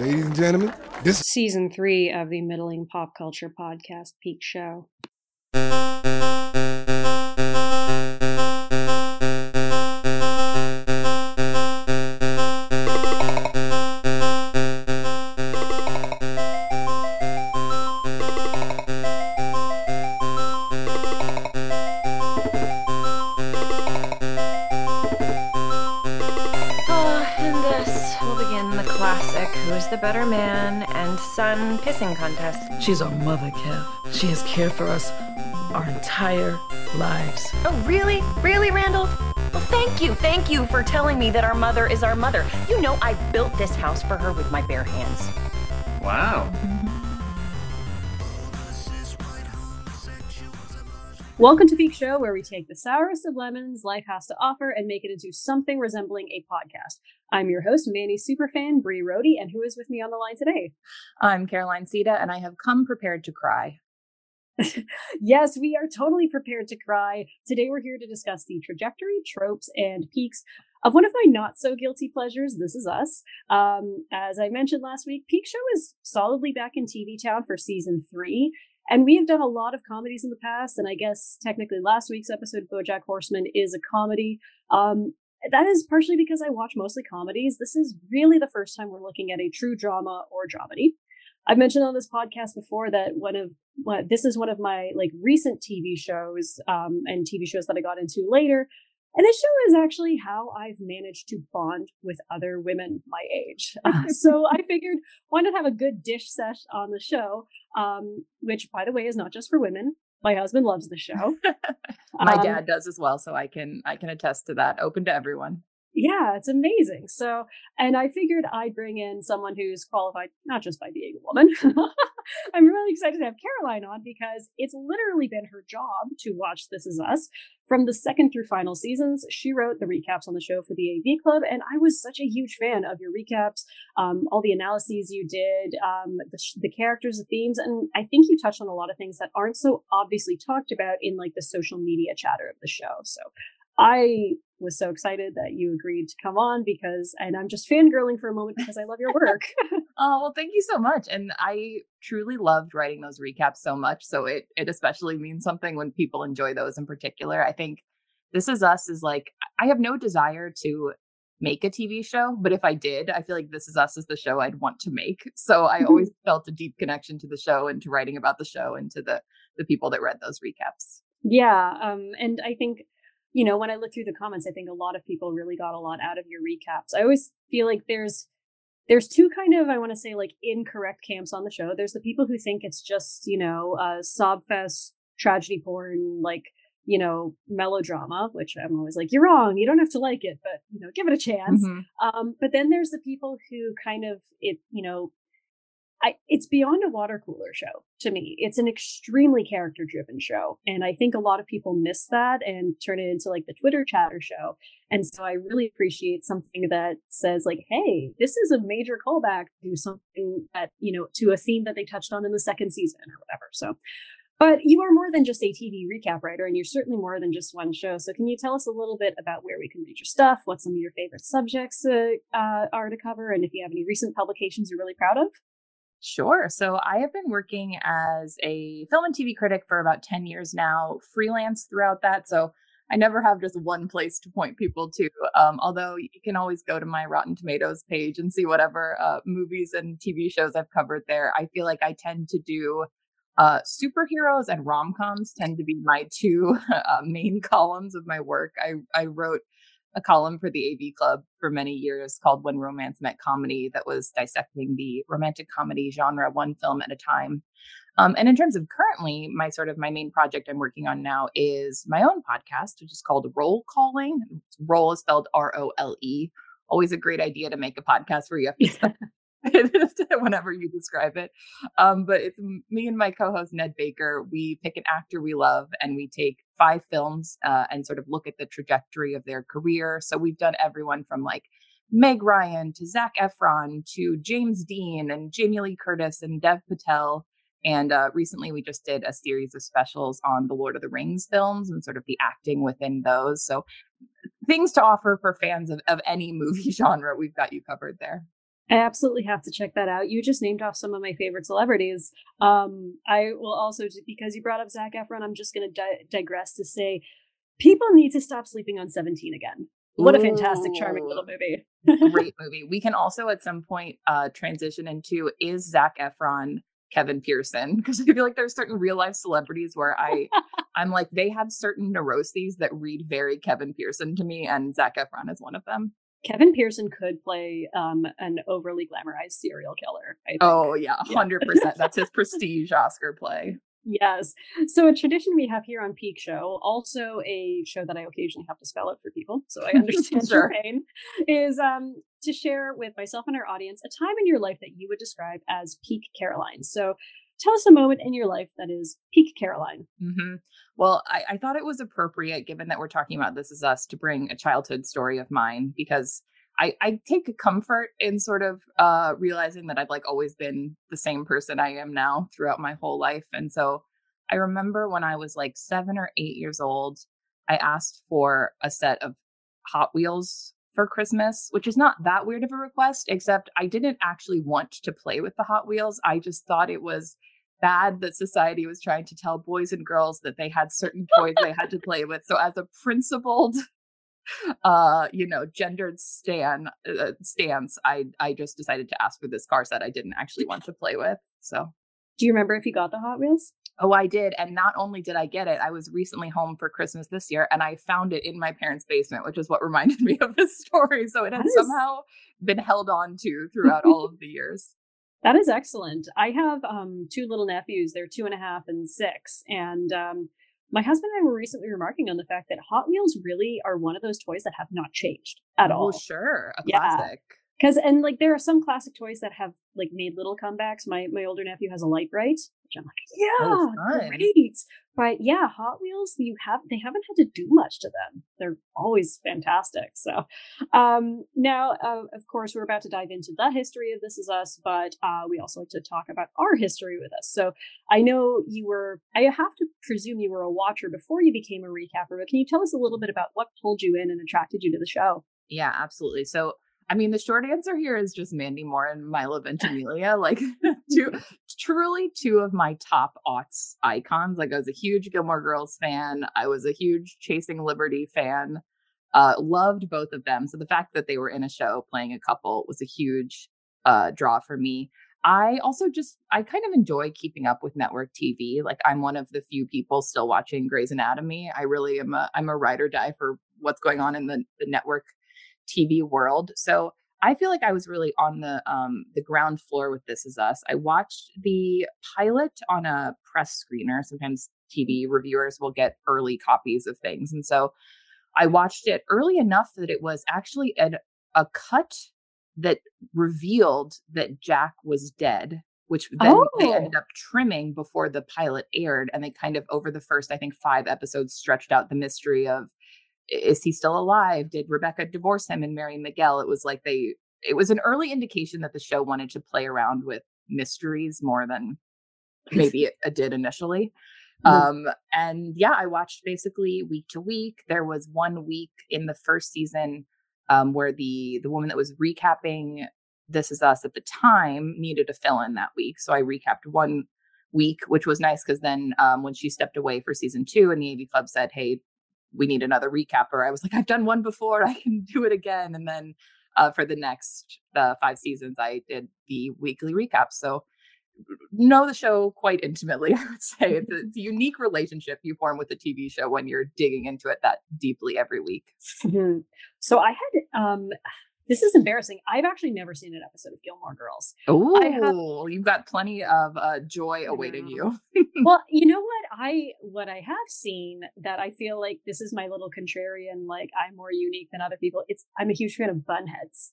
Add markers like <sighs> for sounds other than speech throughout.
Ladies and gentlemen, this is season three of the Middling Pop Culture Podcast Peak Show. Contest. She's our mother, Kev. She has cared for us our entire lives. Oh, really? Really, Randall? Well, thank you. Thank you for telling me that our mother is our mother. You know, I built this house for her with my bare hands. Wow. Welcome to Peak Show, where we take the sourest of lemons life has to offer and make it into something resembling a podcast. I'm your host, Manny Superfan Brie Rody, and who is with me on the line today? I'm Caroline Siede, and I have come prepared to cry. <laughs> yes, we are totally prepared to cry. Today, we're here to discuss the trajectory, tropes, and peaks of one of my not so guilty pleasures. This is us. Um, as I mentioned last week, Peak Show is solidly back in TV Town for season three. And we have done a lot of comedies in the past, and I guess technically last week's episode, BoJack Horseman, is a comedy. Um, that is partially because I watch mostly comedies. This is really the first time we're looking at a true drama or dramedy. I've mentioned on this podcast before that one of well, this is one of my like recent TV shows um, and TV shows that I got into later. And this show is actually how I've managed to bond with other women my age. <laughs> so I figured why not have a good dish sesh on the show, um, which by the way is not just for women. My husband loves the show. <laughs> My um, dad does as well, so I can I can attest to that. Open to everyone. Yeah, it's amazing. So, and I figured I'd bring in someone who's qualified not just by being a woman. <laughs> I'm really excited to have Caroline on because it's literally been her job to watch This Is Us from the second through final seasons. She wrote the recaps on the show for the AV Club, and I was such a huge fan of your recaps, um, all the analyses you did, um, the, the characters, the themes, and I think you touched on a lot of things that aren't so obviously talked about in like the social media chatter of the show. So I was so excited that you agreed to come on because, and I'm just fangirling for a moment because I love your <laughs> work. <laughs> oh, well, thank you so much. And I truly loved writing those recaps so much. So it, it especially means something when people enjoy those in particular. I think This Is Us is like, I have no desire to make a TV show, but if I did, I feel like This Is Us is the show I'd want to make. So I always <laughs> felt a deep connection to the show and to writing about the show and to the the people that read those recaps. Yeah, um, and I think you know, when I look through the comments, I think a lot of people really got a lot out of your recaps. I always feel like there's there's two kind of I want to say like incorrect camps on the show. There's the people who think it's just you know uh, sob fest, tragedy porn, like you know melodrama, which I'm always like you're wrong. You don't have to like it, but you know give it a chance. Mm-hmm. Um, but then there's the people who kind of it you know I, it's beyond a water cooler show to me. It's an extremely character driven show. And I think a lot of people miss that and turn it into like the Twitter chatter show. And so I really appreciate something that says like, Hey, this is a major callback to something that, you know, to a theme that they touched on in the second season or whatever. So, but you are more than just a TV recap writer and you're certainly more than just one show. So can you tell us a little bit about where we can read your stuff, what some of your favorite subjects uh, uh, are to cover, and if you have any recent publications you're really proud of? Sure. So I have been working as a film and TV critic for about 10 years now, freelance throughout that. So I never have just one place to point people to. Um, although you can always go to my Rotten Tomatoes page and see whatever uh, movies and TV shows I've covered there. I feel like I tend to do uh, superheroes and rom coms tend to be my two <laughs> uh, main columns of my work. I, I wrote a column for the AV Club for many years called When Romance Met Comedy that was dissecting the romantic comedy genre one film at a time. Um, and in terms of currently, my sort of my main project I'm working on now is my own podcast, which is called Role Calling. Role is spelled R O L E. Always a great idea to make a podcast where you have to <laughs> whenever you describe it. Um, but it's me and my co-host Ned Baker. We pick an actor we love and we take five films uh, and sort of look at the trajectory of their career. So we've done everyone from like Meg Ryan to Zac Efron to James Dean and Jamie Lee Curtis and Dev Patel. And uh, recently, we just did a series of specials on the Lord of the Rings films and sort of the acting within those. So, things to offer for fans of, of any <laughs> movie genre, we've got you covered there. I absolutely have to check that out. You just named off some of my favorite celebrities. Um, I will also, because you brought up Zac Efron, I'm just going to di- digress to say people need to stop sleeping on 17 again. What a fantastic, charming little movie. Great <laughs> movie. We can also at some point uh, transition into is Zac Efron Kevin Pearson? Because I feel like there's certain real life celebrities where I <laughs> I'm like they have certain neuroses that read very Kevin Pearson to me, and Zac Efron is one of them. Kevin Pearson could play um, an overly glamorized serial killer. Oh yeah, hundred yeah. <laughs> percent. That's his prestige Oscar play. Yes. So a tradition we have here on Peak Show, also a show that I occasionally have to spell out for people, so I <laughs> understand sure. your pain, is um, to share with myself and our audience a time in your life that you would describe as peak Caroline. So tell us a moment in your life that is peak Caroline. Mm-hmm. Well, I, I thought it was appropriate, given that we're talking about This Is Us, to bring a childhood story of mine because I, I take comfort in sort of uh, realizing that I've like always been the same person I am now throughout my whole life. And so I remember when I was like seven or eight years old, I asked for a set of Hot Wheels for Christmas, which is not that weird of a request, except I didn't actually want to play with the Hot Wheels. I just thought it was bad that society was trying to tell boys and girls that they had certain toys they had to <laughs> play with. So, as a principled <laughs> uh you know gendered stan uh, stance i i just decided to ask for this car set i didn't actually want to play with so. Do you remember if you got the hot wheels? Oh i did and not only did i get it i was recently home for christmas this year and i found it in my parents basement which is what reminded <laughs> me of this story so it has somehow been held on to throughout all of the years that is excellent i have um two little nephews they're two and a half and six and um my husband and I were recently remarking on the fact that Hot Wheels really are one of those toys that have not changed at all. oh, sure. A classic. Because and like there are some classic toys that have like made little comebacks. My my older nephew has a Lite-Brite, which I'm like, yeah, great. But yeah, Hot Wheels, you have they haven't had to do much to them. They're always fantastic. So um now uh, of course we're about to dive into the history of This Is Us, but uh we also like to talk about our history with us. So I know you were I have to presume you were a watcher before you became a recapper, but can you tell us a little bit about what pulled you in and attracted you to the show? Yeah, absolutely. So I mean, the short answer here is just Mandy Moore and Milo Ventimiglia, like <laughs> two, <laughs> truly two of my top aughts icons. Like I was a huge Gilmore Girls fan. I was a huge Chasing Liberty fan. Uh, loved both of them. So the fact that they were in a show playing a couple was a huge uh, draw for me. I also just I kind of enjoy keeping up with network TV. Like I'm one of the few people still watching Grey's Anatomy. I really am a I'm a ride or die for what's going on in the, the network TV world. So I feel like I was really on the um, the ground floor with This Is Us. I watched the pilot on a press screener. Sometimes TV reviewers will get early copies of things, and so I watched it early enough that it was actually a, a cut that revealed that Jack was dead, which then oh. they ended up trimming before the pilot aired, and they kind of over the first I think five episodes stretched out the mystery of is he still alive? Did Rebecca divorce him and marry Miguel? It was like they, it was an early indication that the show wanted to play around with mysteries more than maybe it, it did initially. Um, and yeah, I watched basically week to week. There was one week in the first season um, where the the woman that was recapping This Is Us at the time needed a fill in that week, so I recapped one week, which was nice because then um, when she stepped away for season two, and the AV Club said, "Hey, we need another recapper. I was like, I've done one before, <laughs> I can do it again. And then uh, for the next uh, five seasons, I did the weekly recap. So know the show quite intimately. <laughs> I would say it's a, it's a unique relationship you form with the TV show when you're digging into it that deeply every week. Mm-hmm. So I had um, this is embarrassing. I've actually never seen an episode of Gilmore Girls. Oh, you've got plenty of uh, joy awaiting you. <laughs> well, you know what I what I have seen that I feel like this is my little contrarian. Like I'm more unique than other people. It's I'm a huge fan of bunheads.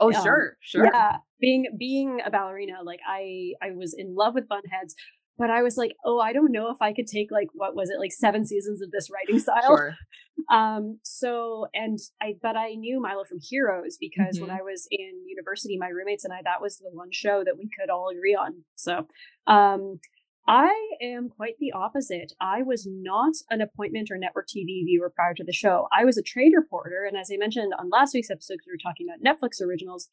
Oh, um, sure, sure. Yeah, being being a ballerina, like I I was in love with bunheads, but I was like, oh, I don't know if I could take like what was it like seven seasons of this writing style. Sure. <laughs> Um, so and I but I knew Milo from Heroes because mm-hmm. when I was in university, my roommates and I that was the one show that we could all agree on. So um I am quite the opposite. I was not an appointment or network TV viewer prior to the show. I was a trade reporter, and as I mentioned on last week's episode, we were talking about Netflix originals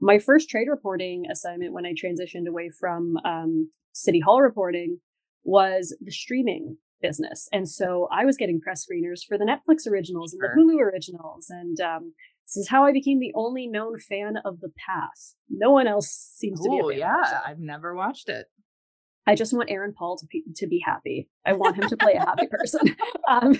my first trade reporting assignment when I transitioned away from um, City Hall reporting was the streaming business. And so I was getting press screeners for the Netflix originals and the Hulu originals. And um, this is how I became the only known fan of the Path. No one else seems to be. Oh yeah, I've never watched it. I just want Aaron Paul to be, to be happy. I want him to play a happy person. <laughs> Um,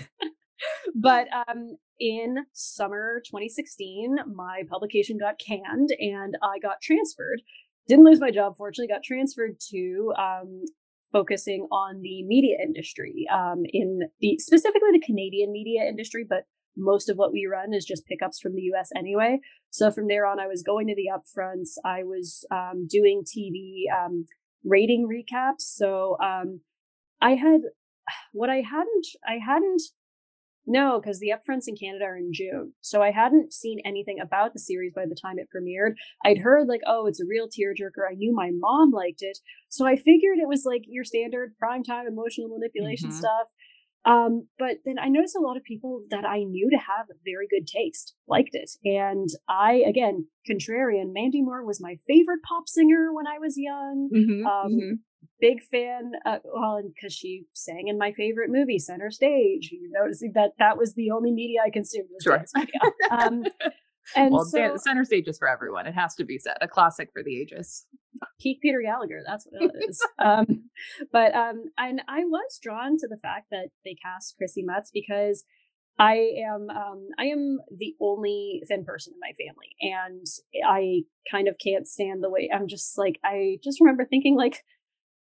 but um, in summer 2016, my publication got canned and I got transferred. Didn't lose my job, fortunately, got transferred to um, focusing on the media industry um, in the specifically the Canadian media industry, but most of what we run is just pickups from the US anyway. So from there on, I was going to the upfronts. I was um, doing TV um, rating recaps. So um, I had <sighs> what I hadn't, I hadn't no, because the upfronts in Canada are in June. So I hadn't seen anything about the series by the time it premiered. I'd heard like, oh, it's a real tearjerker. I knew my mom liked it. So I figured it was like your standard primetime emotional manipulation mm-hmm. stuff. Um, but then I noticed a lot of people that I knew to have very good taste liked it. And I, again, contrarian, Mandy Moore was my favorite pop singer when I was young. Mm-hmm, um, mm-hmm big fan. Uh, well, because she sang in my favorite movie, Center Stage. You noticing that that was the only media I consumed. sure. <laughs> Um, and well, so, Center Stage is for everyone. It has to be said, a classic for the ages. Peak Peter Gallagher. That's what it is. <laughs> um, but um, and I was drawn to the fact that they cast Chrissy Metz because. I am um, I am the only thin person in my family, and I kind of can't stand the way I'm just like I just remember thinking like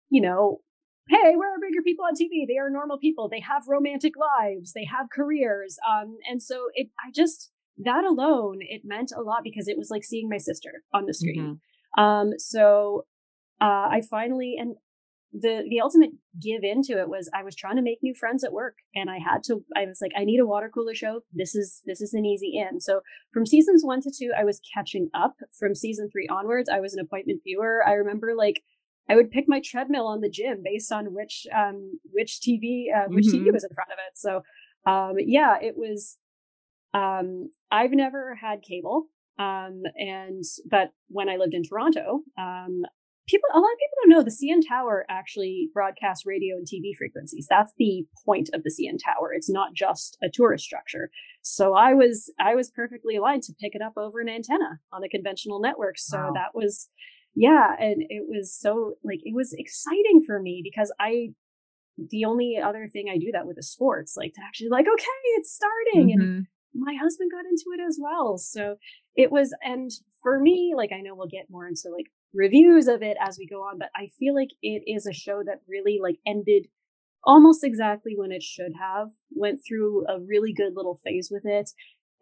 you know, hey, where are bigger people on TV? They are normal people. They have romantic lives. They have careers. Um, and so it, I just that alone, it meant a lot because it was like seeing my sister on the screen. Mm-hmm. Um, so uh, I finally and the the ultimate give into it was I was trying to make new friends at work and I had to I was like I need a water cooler show this is this is an easy in so from seasons 1 to 2 I was catching up from season 3 onwards I was an appointment viewer I remember like I would pick my treadmill on the gym based on which um which TV uh, which mm-hmm. TV was in front of it. So um yeah, it was um I've never had cable um and but when I lived in Toronto um people a lot of people don't know the CN Tower actually broadcasts radio and TV frequencies. That's the point of the CN Tower. It's not just a tourist structure. So I was I was perfectly aligned to pick it up over an antenna on a conventional network. So wow. that was yeah and it was so like it was exciting for me because i the only other thing i do that with is sports like to actually like okay it's starting mm-hmm. and my husband got into it as well so it was and for me like i know we'll get more into like reviews of it as we go on but i feel like it is a show that really like ended almost exactly when it should have went through a really good little phase with it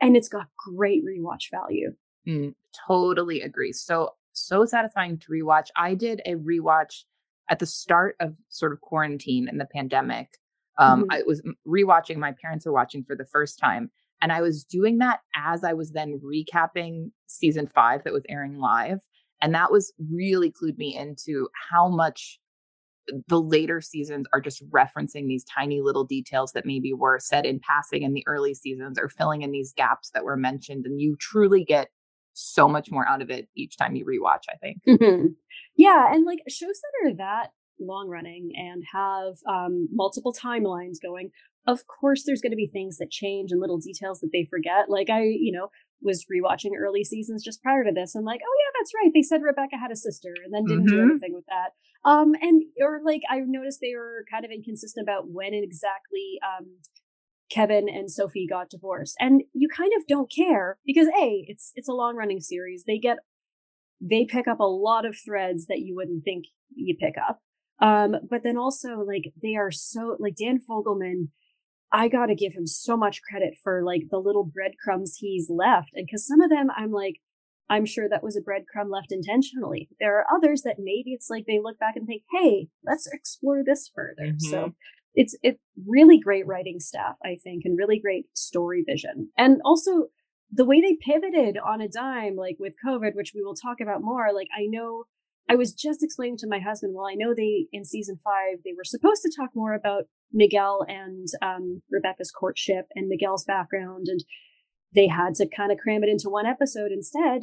and it's got great rewatch value mm, totally agree so so satisfying to rewatch. I did a rewatch at the start of sort of quarantine and the pandemic. Um, mm-hmm. I was rewatching. My parents were watching for the first time, and I was doing that as I was then recapping season five that was airing live, and that was really clued me into how much the later seasons are just referencing these tiny little details that maybe were said in passing in the early seasons or filling in these gaps that were mentioned and you truly get so much more out of it each time you rewatch, I think. Mm-hmm. Yeah. And like shows that are that long running and have um, multiple timelines going, of course, there's going to be things that change and little details that they forget. Like I, you know, was rewatching early seasons just prior to this and like, oh yeah, that's right. They said Rebecca had a sister and then didn't mm-hmm. do anything with that. Um, and or like I noticed they were kind of inconsistent about when exactly um Kevin and Sophie got divorced. And you kind of don't care because A, it's it's a long running series. They get they pick up a lot of threads that you wouldn't think you pick up. Um, but then also like they are so like Dan Fogelman, I gotta give him so much credit for like the little breadcrumbs he's left. And cause some of them I'm like, I'm sure that was a breadcrumb left intentionally. There are others that maybe it's like they look back and think, hey, let's explore this further. Mm-hmm. So it's it's really great writing staff, I think, and really great story vision. And also the way they pivoted on a dime, like with COVID, which we will talk about more. Like I know I was just explaining to my husband, well, I know they in season five they were supposed to talk more about Miguel and um, Rebecca's courtship and Miguel's background, and they had to kind of cram it into one episode instead.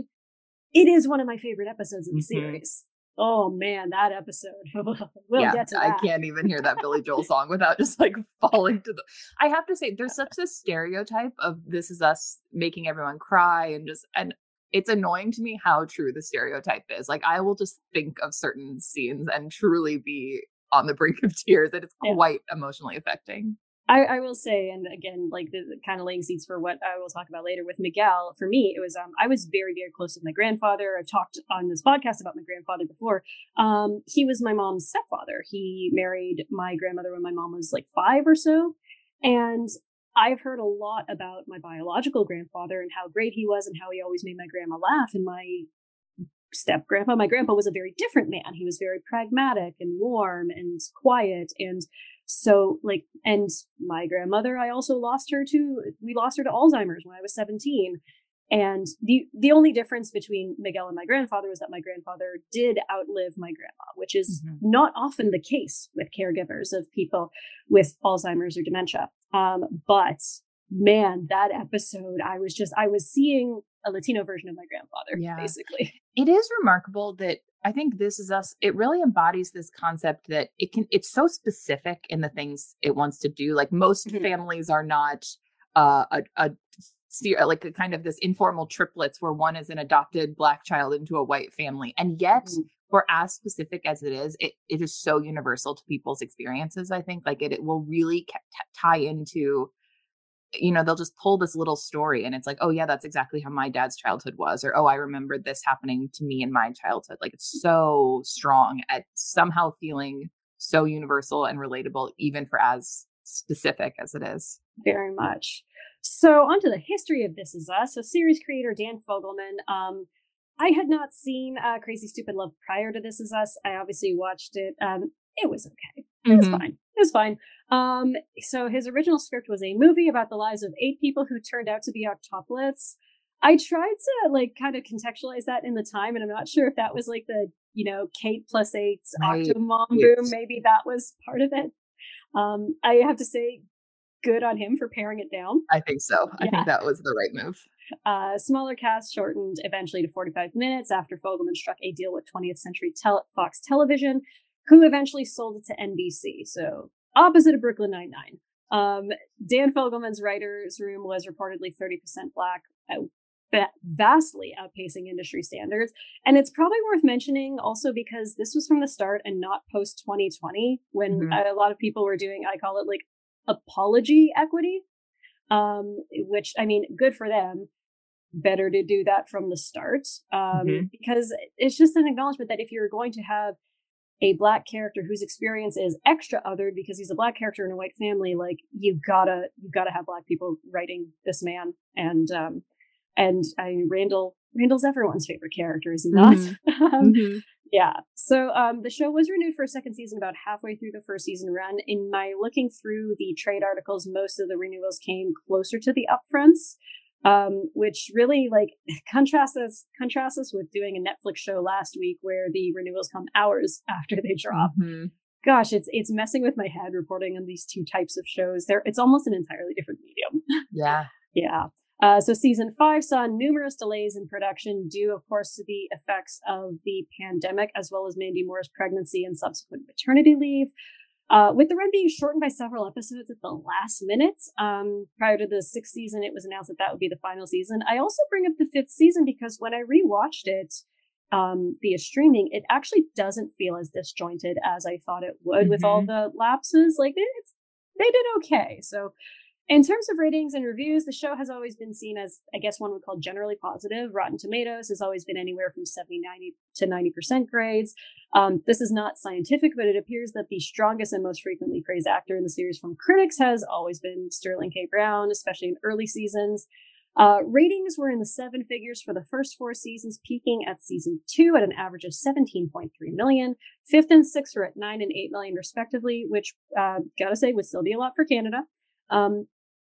it is one of my favorite episodes in the Mhm. series. Oh man, that episode. <laughs> we'll yeah, get to I can't even hear that Billy Joel song without just like <laughs> falling to the. <laughs> I have to say, there's such a stereotype of this is us making everyone cry and just and it's annoying to me how true the stereotype is. Like I will just think of certain scenes and truly be on the brink of tears. That it's Yeah. quite emotionally affecting. I, I will say, and again, like the, the kind of laying seeds for what I will talk about later with Miguel. For me, it was um, I was very, very close with my grandfather. I've talked on this podcast about my grandfather before. Um, he was my mom's stepfather. He married my grandmother when my mom was like five or so, and I've heard a lot about my biological grandfather and how great he was and how he always made my grandma laugh. And my step grandpa, my grandpa was a very different man. He was very pragmatic and warm and quiet and so like and my grandmother i also lost her to we lost her to alzheimer's when i was 17 and the the only difference between miguel and my grandfather was that my grandfather did outlive my grandma which is Mhm. not often the case with caregivers of people with alzheimer's or dementia um, but man that episode i was just i was seeing a latino version of my grandfather Yeah. basically It is remarkable that I think this is us. It really embodies this concept that it can. It's so specific in the things it wants to do. Like most Mhm. families are not uh, a a se- like a kind of this informal triplets where one is an adopted black child into a white family, and yet Mhm. for as specific as it is, it, it is so universal to people's experiences. I think like it, it will really t- tie into you know they'll just pull this little story and it's like oh yeah that's exactly how my dad's childhood was or oh i remember this happening to me in my childhood like it's so strong at somehow feeling so universal and relatable even for as specific as it is very much. So, onto the history of This Is Us. So, series creator Dan Fogelman. Um, I had not seen uh, Crazy Stupid Love prior to This Is Us. I obviously watched it. Um, it was okay. It was Mhm. fine. It was fine. Um, so his original script was a movie about the lives of eight people who turned out to be octoplets. I tried to like kind of contextualize that in the time, and I'm not sure if that was like the you know Kate plus eight Right. octomom Yes. boom. Maybe that was part of it. Um, I have to say, good on him for paring it down. i think so i think that was the right move Uh, smaller cast shortened eventually to 45 minutes after Fogelman struck a deal with 20th Century Tel- Fox Television, who eventually sold it to NBC. So opposite of Brooklyn Nine Nine. Um, Dan Fogelman's writers' room was reportedly 30% black, uh, vastly outpacing industry standards. And it's probably worth mentioning also because this was from the start and not post 2020 when Mhm. a lot of people were doing, I call it like apology equity. Um, which I mean, good for them better to do that from the start um, Mhm. because it's just an acknowledgement that if you're going to have a black character whose experience is extra othered because he's a black character in a white family like you gotta you gotta have black people writing this man and um and I mean, Randall Randall's everyone's favorite character is he not <laughs> um, Mhm. yeah. So um, the show was renewed for a second season about halfway through the first season run. In my looking through the trade articles, most of the renewals came closer to the upfronts, um, which really like contrasts us contrasts us with doing a Netflix show last week where the renewals come hours <laughs> after they drop. Mhm. Gosh, it's it's messing with my head reporting on these two types of shows. They're it's almost an entirely different medium. <laughs> yeah Yeah. Uh, so season five saw numerous delays in production due, of course, to the effects of the pandemic, as well as Mandy Moore's pregnancy and subsequent maternity leave. Uh, with the run being shortened by several episodes at the last minute, um, prior to the sixth season, it was announced that that would be the final season. I also bring up the fifth season because when I rewatched it um, via streaming, it actually doesn't feel as disjointed as I thought it would with all the lapses. Like it's, they did okay. So in terms of ratings and reviews, the show has always been seen as, I guess one would call generally positive. Rotten Tomatoes has always been anywhere from 70, 90 to 90% grades. Um, this is not scientific, but it appears that the strongest and most frequently praised actor in the series from critics has always been Sterling K. Brown, especially in early seasons. Uh, ratings were in the seven figures for the first four seasons, peaking at season two at an average of 17.3 million. Fifth and sixth were at nine and eight million, respectively, which, uh, gotta say, would still be a lot for Canada. Um,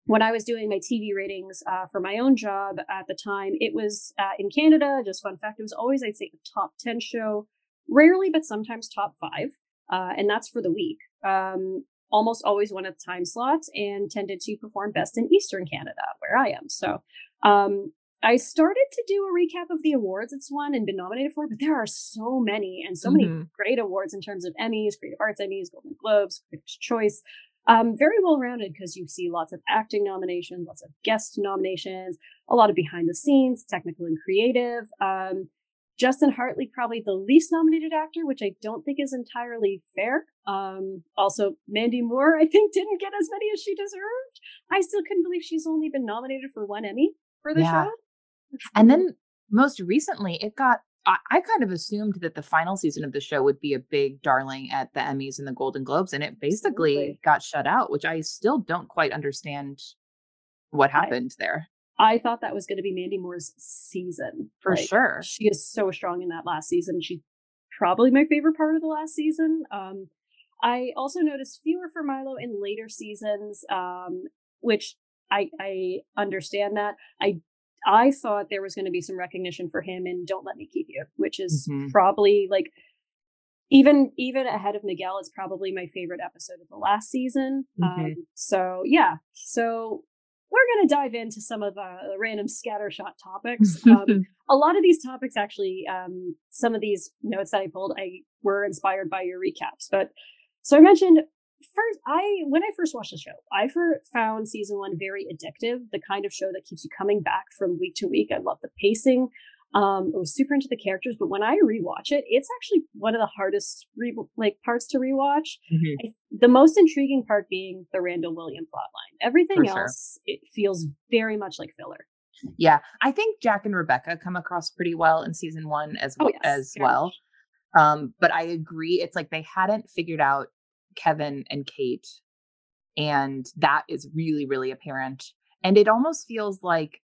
when I was doing my TV ratings uh, for my own job at the time, it was uh, in Canada. Just fun fact, it was always, I'd say, a top 10 show, rarely, but sometimes top five. Uh, and that's for the week. Um, almost always one of the time slots and tended to perform best in Eastern Canada, where I am. So, um, I started to do a recap of the awards it's won and been nominated for, but there are so many and so many Mhm. great awards in terms of Emmys, Creative Arts Emmys, Golden Globes, Critics' Choice. Um, very well rounded because you see lots of acting nominations, lots of guest nominations, a lot of behind the scenes, technical and creative. Um, Justin Hartley, probably the least nominated actor, which I don't think is entirely fair. Um, also, Mandy Moore, I think, didn't get as many as she deserved. I still couldn't believe she's only been nominated for one Emmy for the Yeah. show. And then most recently, it got. I, I kind of assumed that the final season of the show would be a big darling at the Emmys and the Golden Globes, and it basically Absolutely. got shut out, which I still don't quite understand what I- happened there. I thought that was going to be Mandy Moore's season For Like, sure. She is so strong in that last season. She's probably my favorite part of the last season. Um, I also noticed fewer for Milo in later seasons, um, which I I understand that. I I thought there was going to be some recognition for him in "Don't Let Me Keep You," which is Mhm. probably like even even ahead of Miguel. It's probably my favorite episode of the last season. Mhm. Um, so yeah, so we're going to dive into some of uh, the random scattershot topics. Um, <laughs> a lot of these topics actually um, some of these notes that i pulled i were inspired by your recaps but so i mentioned first i when i first watched the show i found season one very addictive the kind of show that keeps you coming back from week to week i love the pacing um i was super into the characters but when i rewatch it it's actually one of the hardest re- like parts to rewatch Mhm. I, the most intriguing part being the randall william plotline everything For sure. else it feels very much like filler Yeah, I think Jack and Rebecca come across pretty well in season one as Oh, yes, as well. Um, but I agree, it's like they hadn't figured out Kevin and Kate, and that is really really apparent. And it almost feels like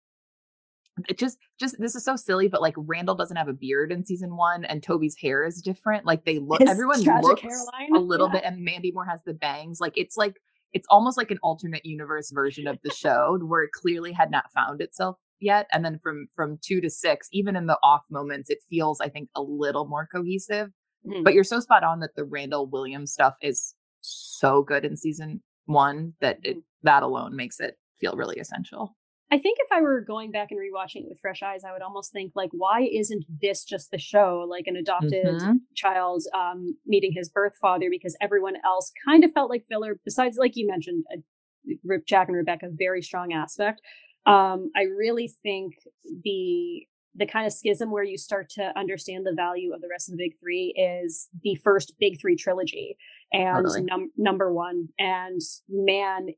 it just just this is so silly, but like Randall doesn't have a beard in season one, and Toby's hair is different. Like they look, His everyone looks hairline, a little yeah. bit, and Mandy Moore has the bangs. Like it's like it's almost like an alternate universe version of the show where it clearly had not found itself yet and then from from 2 to 6 even in the off moments it feels i think a little more cohesive Mhm. but you're so spot on that the randall williams stuff is so good in season 1 that it, that alone makes it feel really essential I think if I were going back and rewatching it with fresh eyes, I would almost think like, why isn't this just the show, like an adopted Mhm. child um, meeting his birth father? Because everyone else kind of felt like filler. Besides, like you mentioned, uh, Jack and Rebecca, very strong aspect. Um, I really think the the kind of schism where you start to understand the value of the rest of the big three is the first big three trilogy and Totally. num- number one. And man,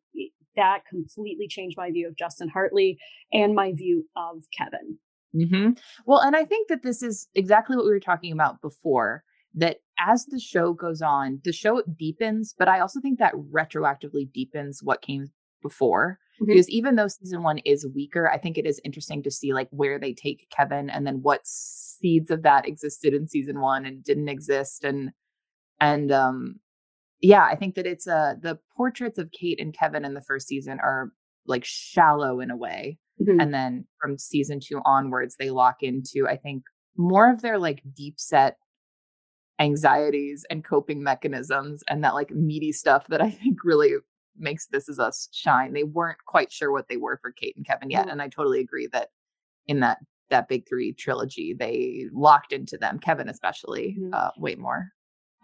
that completely changed my view of Justin Hartley and my view of Kevin. hmm Well, and I think that this is exactly what we were talking about before. That as the show goes on, the show deepens, but I also think that retroactively deepens what came before. Mhm. Because even though season one is weaker, I think it is interesting to see like where they take Kevin and then what seeds of that existed in season one and didn't exist. And and um yeah, I think that it's uh the portraits of Kate and Kevin in the first season are like shallow in a way Mhm. and then from season two onwards they lock into i think more of their like deep set anxieties and coping mechanisms and that like meaty stuff that i think really makes this is us shine they weren't quite sure what they were for kate and kevin yet Mhm. and i totally agree that in that that big three trilogy they locked into them kevin especially Mhm. uh way more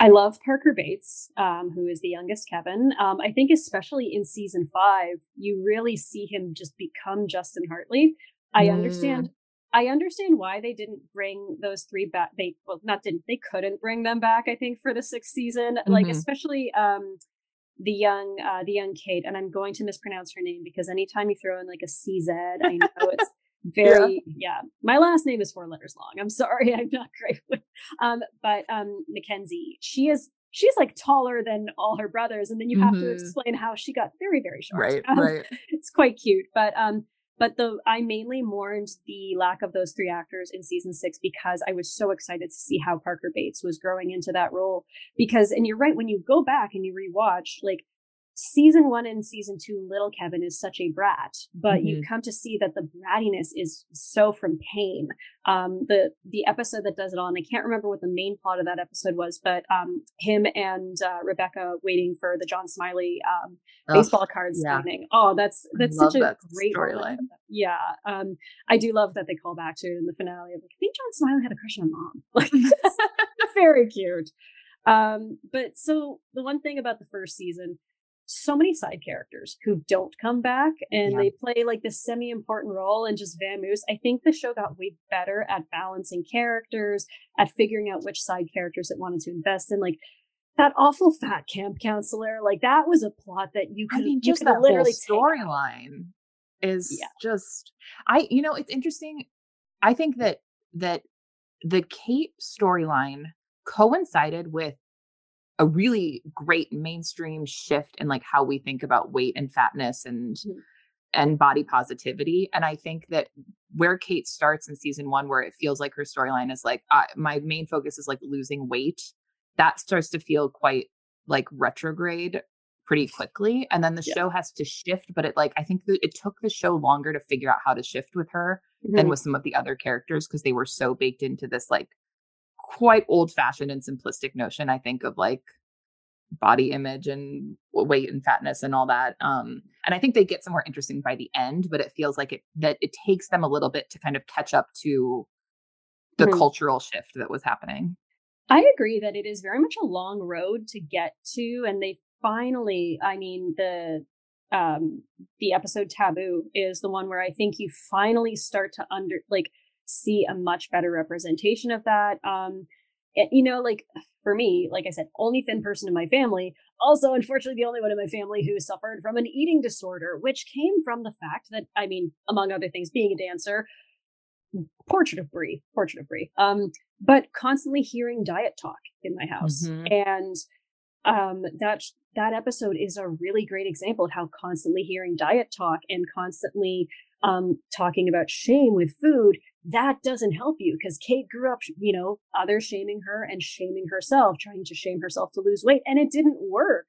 I love Parker Bates, um, who is the youngest Kevin. Um, I think, especially in season five, you really see him just become Justin Hartley. I Mm. understand. I understand why they didn't bring those three back. They well, not didn't. They couldn't bring them back. I think for the sixth season, like Mhm. especially um, the young, uh, the young Kate. And I'm going to mispronounce her name because anytime you throw in like a CZ, I know it's very yeah. My last name is four letters long. I'm sorry, <laughs> I'm not great with um, but um, Mackenzie, she is she's like taller than all her brothers, and then you have to Mhm. explain how she got very very short. right Um, right It's quite cute, but um, but the I mainly mourned the lack of those three actors in season six because I was so excited to see how Parker Bates was growing into that role. Because and you're right when you go back and you rewatch, like season one and season two, little Kevin is such a brat, but mm-hmm. you come to see that the brattiness is so from pain. Um, the the episode that does it all, and I can't remember what the main plot of that episode was, but um, him and uh, Rebecca waiting for the John Smiley um, baseball cards yeah. evening. Oh, that's that's such a that great storyline. Yeah, um, I do love that they call back to it in the finale. Of like, I think John Smiley had a crush on mom. <laughs> Like, <laughs> <laughs> very cute. Um, but so the one thing about the first season so many side characters who don't come back and yeah. they play like this semi important role and just vamoose. I think the show got way better at balancing characters, at figuring out which side characters it wanted to invest in. Like that awful fat camp counselor, like that was a plot that you could, I mean, just that literally storyline is yeah. just I you know, it's interesting. I think that that the Kate storyline coincided with a really great mainstream shift in like how we think about weight and fatness and mm-hmm. and body positivity and i think that where kate starts in season one where it feels like her storyline is like uh, my main focus is like losing weight that starts to feel quite like retrograde pretty quickly and then the yeah. show has to shift but it like i think that it took the show longer to figure out how to shift with her mm-hmm. than with some of the other characters because they were so baked into this like quite old fashioned and simplistic notion, I think, of like body image and weight and fatness and all that. Um, and I think they get somewhere interesting by the end, but it feels like it that it takes them a little bit to kind of catch up to the mm-hmm. cultural shift that was happening. I agree that it is very much a long road to get to, and they finally, I mean, the um the episode taboo is the one where I think you finally start to under like see a much better representation of that. Um, you know, like for me, like I said, only thin person in my family. Also, unfortunately, the only one in my family who suffered from an eating disorder, which came from the fact that, I mean, among other things, being a dancer, portrait of Brie, portrait of Brie, um, but constantly hearing diet talk in my house. Mm-hmm. And um, that that episode is a really great example of how constantly hearing diet talk and constantly um, talking about shame with food that doesn't help you because Kate grew up, you know, others shaming her and shaming herself, trying to shame herself to lose weight, and it didn't work.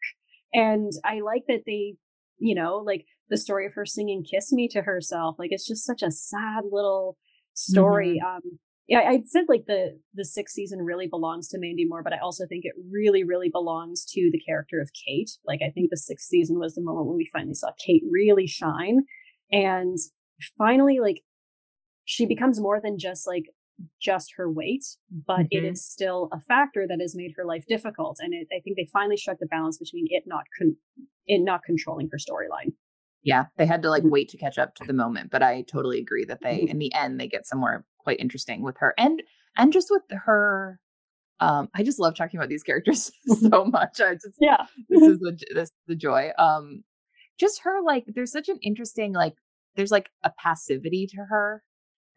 And I like that they, you know, like the story of her singing "Kiss Me" to herself. Like it's just such a sad little story. Mm-hmm. Um, yeah, I said like the the sixth season really belongs to Mandy Moore, but I also think it really, really belongs to the character of Kate. Like I think the sixth season was the moment when we finally saw Kate really shine, and finally, like she becomes more than just like just her weight, but mm-hmm. it is still a factor that has made her life difficult. And it, I think they finally struck the balance between it not con- it not controlling her storyline. Yeah, they had to like mm-hmm. wait to catch up to the moment, but I totally agree that they, mm-hmm. in the end, they get somewhere quite interesting with her and and just with her. Um, I just love talking about these characters <laughs> so much. I just yeah, this is <laughs> the this is the joy. Um, just her like there's such an interesting like there's like a passivity to her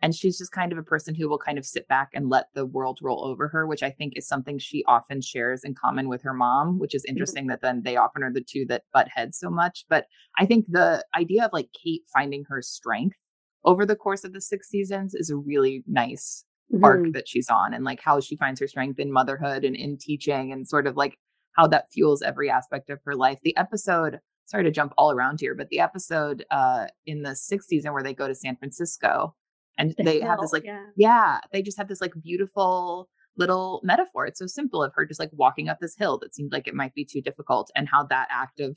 and she's just kind of a person who will kind of sit back and let the world roll over her which i think is something she often shares in common with her mom which is mm-hmm. interesting mm-hmm. that then they often are the two that butt heads so much but i think the idea of like kate finding her strength over the course of the six seasons is a really nice mm-hmm. arc that she's on and like how she finds her strength in motherhood and in teaching and sort of like how that fuels every aspect of her life the episode sorry to jump all around here but the episode uh in the sixth season where they go to san francisco and the they hill, have this like yeah. yeah they just have this like beautiful little metaphor it's so simple of her just like walking up this hill that seemed like it might be too difficult and how that act of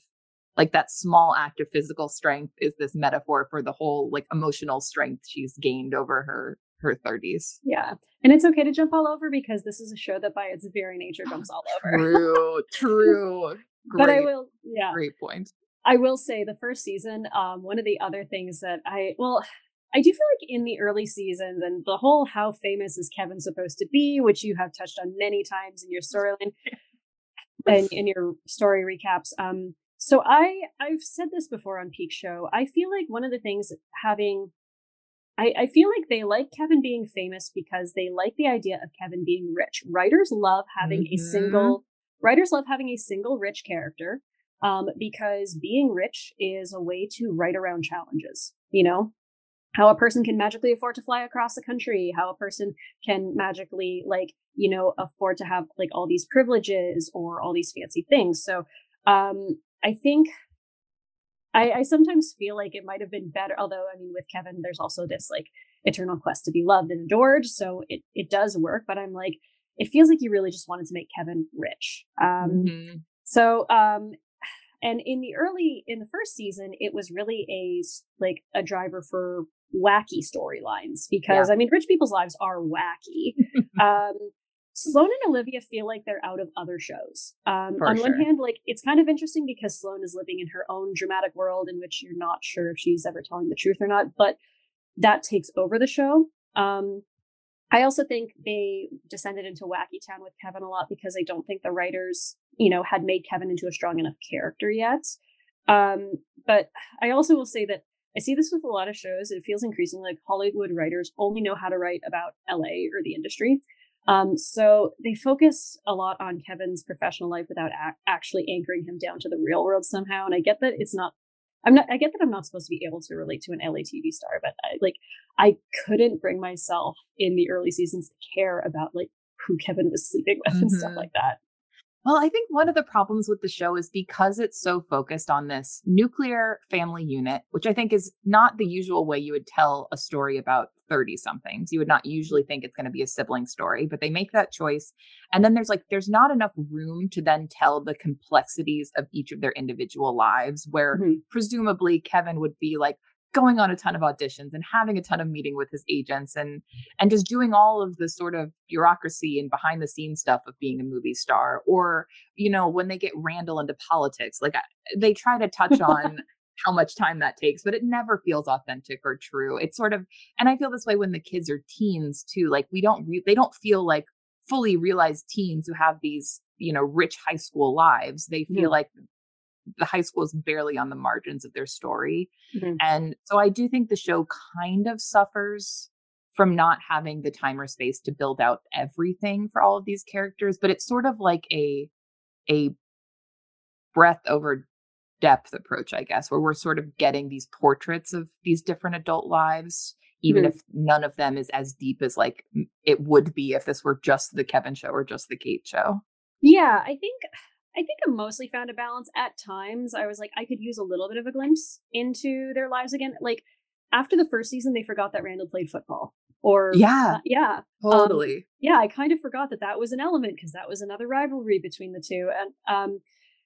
like that small act of physical strength is this metaphor for the whole like emotional strength she's gained over her her 30s. Yeah. And it's okay to jump all over because this is a show that by its very nature jumps all over. True, true. Great, but I will yeah. Great point. I will say the first season, um, one of the other things that I well, I do feel like in the early seasons and the whole how famous is Kevin supposed to be, which you have touched on many times in your storyline <laughs> and in your story recaps. Um, so I I've said this before on Peak Show. I feel like one of the things having I, I feel like they like Kevin being famous because they like the idea of Kevin being rich. Writers love having mm-hmm. a single writers love having a single rich character um, because being rich is a way to write around challenges. You know, how a person can magically afford to fly across the country, how a person can magically like, you know, afford to have like all these privileges or all these fancy things. So, um, I think I, I sometimes feel like it might have been better. Although, I mean, with Kevin, there's also this like eternal quest to be loved and adored, so it it does work. But I'm like, it feels like you really just wanted to make Kevin rich. Um, mm-hmm. So, um, and in the early in the first season, it was really a like a driver for wacky storylines because yeah. I mean, rich people's lives are wacky. <laughs> um, Sloane and Olivia feel like they're out of other shows. Um, on sure. one hand, like it's kind of interesting because Sloane is living in her own dramatic world in which you're not sure if she's ever telling the truth or not, but that takes over the show. Um, I also think they descended into Wacky Town with Kevin a lot because I don't think the writers, you know, had made Kevin into a strong enough character yet. Um, but I also will say that I see this with a lot of shows. It feels increasingly like Hollywood writers only know how to write about LA or the industry. Um, so they focus a lot on Kevin's professional life without a- actually anchoring him down to the real world somehow. And I get that it's not. I'm not. I get that I'm not supposed to be able to relate to an LA TV star, but I, like I couldn't bring myself in the early seasons to care about like who Kevin was sleeping with mm-hmm. and stuff mm-hmm. like that. Well, I think one of the problems with the show is because it's so focused on this nuclear family unit, which I think is not the usual way you would tell a story about 30 somethings. You would not usually think it's going to be a sibling story, but they make that choice. And then there's like, there's not enough room to then tell the complexities of each of their individual lives, where mm-hmm. presumably Kevin would be like, going on a ton of auditions and having a ton of meeting with his agents and and just doing all of the sort of bureaucracy and behind the scenes stuff of being a movie star or you know when they get Randall into politics like they try to touch on <laughs> how much time that takes but it never feels authentic or true. It's sort of and I feel this way when the kids are teens too like we don't re- they don't feel like fully realized teens who have these you know rich high school lives. They feel mm. like the high school is barely on the margins of their story. Mm-hmm. And so I do think the show kind of suffers from not having the time or space to build out everything for all of these characters, but it's sort of like a a breadth over depth approach, I guess, where we're sort of getting these portraits of these different adult lives, even mm-hmm. if none of them is as deep as like it would be if this were just the Kevin show or just the Kate show. Yeah, I think I think I mostly found a balance. At times, I was like, I could use a little bit of a glimpse into their lives again. Like after the first season, they forgot that Randall played football. Or yeah, uh, yeah, um, totally. Um, yeah, I kind of forgot that that was an element because that was another rivalry between the two. And um,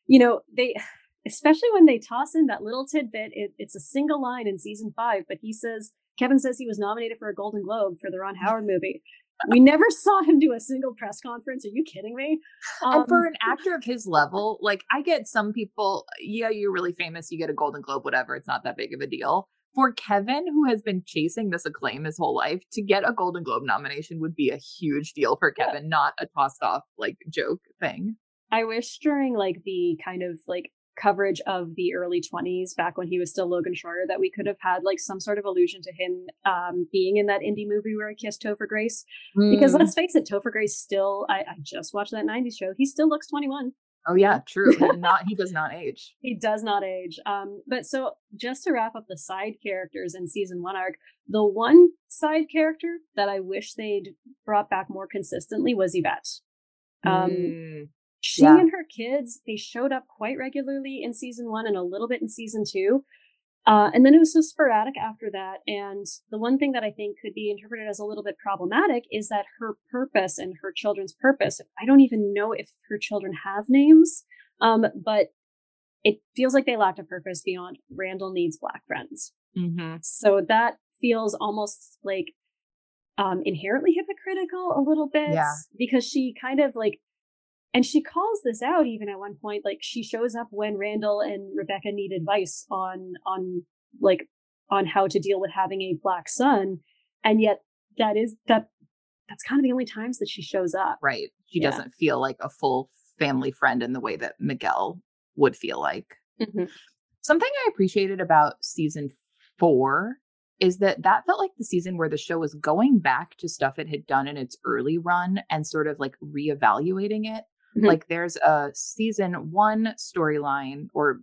you know, they, <sighs> especially when they toss in that little tidbit, it, it's a single line in season five, but he says Kevin says he was nominated for a Golden Globe for the Ron Howard movie we never saw him do a single press conference. Are you kidding me? Um, and for um, an actor of his level, like I get some people, yeah, you're really famous, you get a Golden Globe, whatever. It's not that big of a deal. For Kevin, who has been chasing this acclaim his whole life, to get a Golden Globe nomination would be a huge deal for Kevin, yeah. not a tossed off like joke thing. I wish during like the kind of like coverage of the early 20s back when he was still Logan Shroyer that we could have had like some sort of allusion to him um, being in that indie movie where I kissed Topher Grace. Mm. Because let's face it, Topher Grace still, I, I, just watched that 90s show. He still looks 21. Oh yeah, true. He not he does not age. <laughs> He does not age. Um, but so just to wrap up the side characters in season one arc, the one side character that I wish they'd brought back more consistently was Yvette. Um, mm. She yeah. and her kids, they showed up quite regularly in season one and a little bit in season two. Uh, and then it was so sporadic after that. And the one thing that I think could be interpreted as a little bit problematic is that her purpose and her children's purpose, I don't even know if her children have names, um, but it feels like they lacked a purpose beyond Randall needs black friends. Mm-hmm. So that feels almost like um, inherently hypocritical a little bit yeah. because she kind of like and she calls this out even at one point. Like she shows up when Randall and Rebecca need advice on on like on how to deal with having a black son. And yet that is that that's kind of the only times that she shows up. Right. She yeah. doesn't feel like a full family friend in the way that Miguel would feel like. Mm-hmm. Something I appreciated about season four is that that felt like the season where the show was going back to stuff it had done in its early run and sort of like reevaluating it Mm-hmm. Like there's a season one storyline or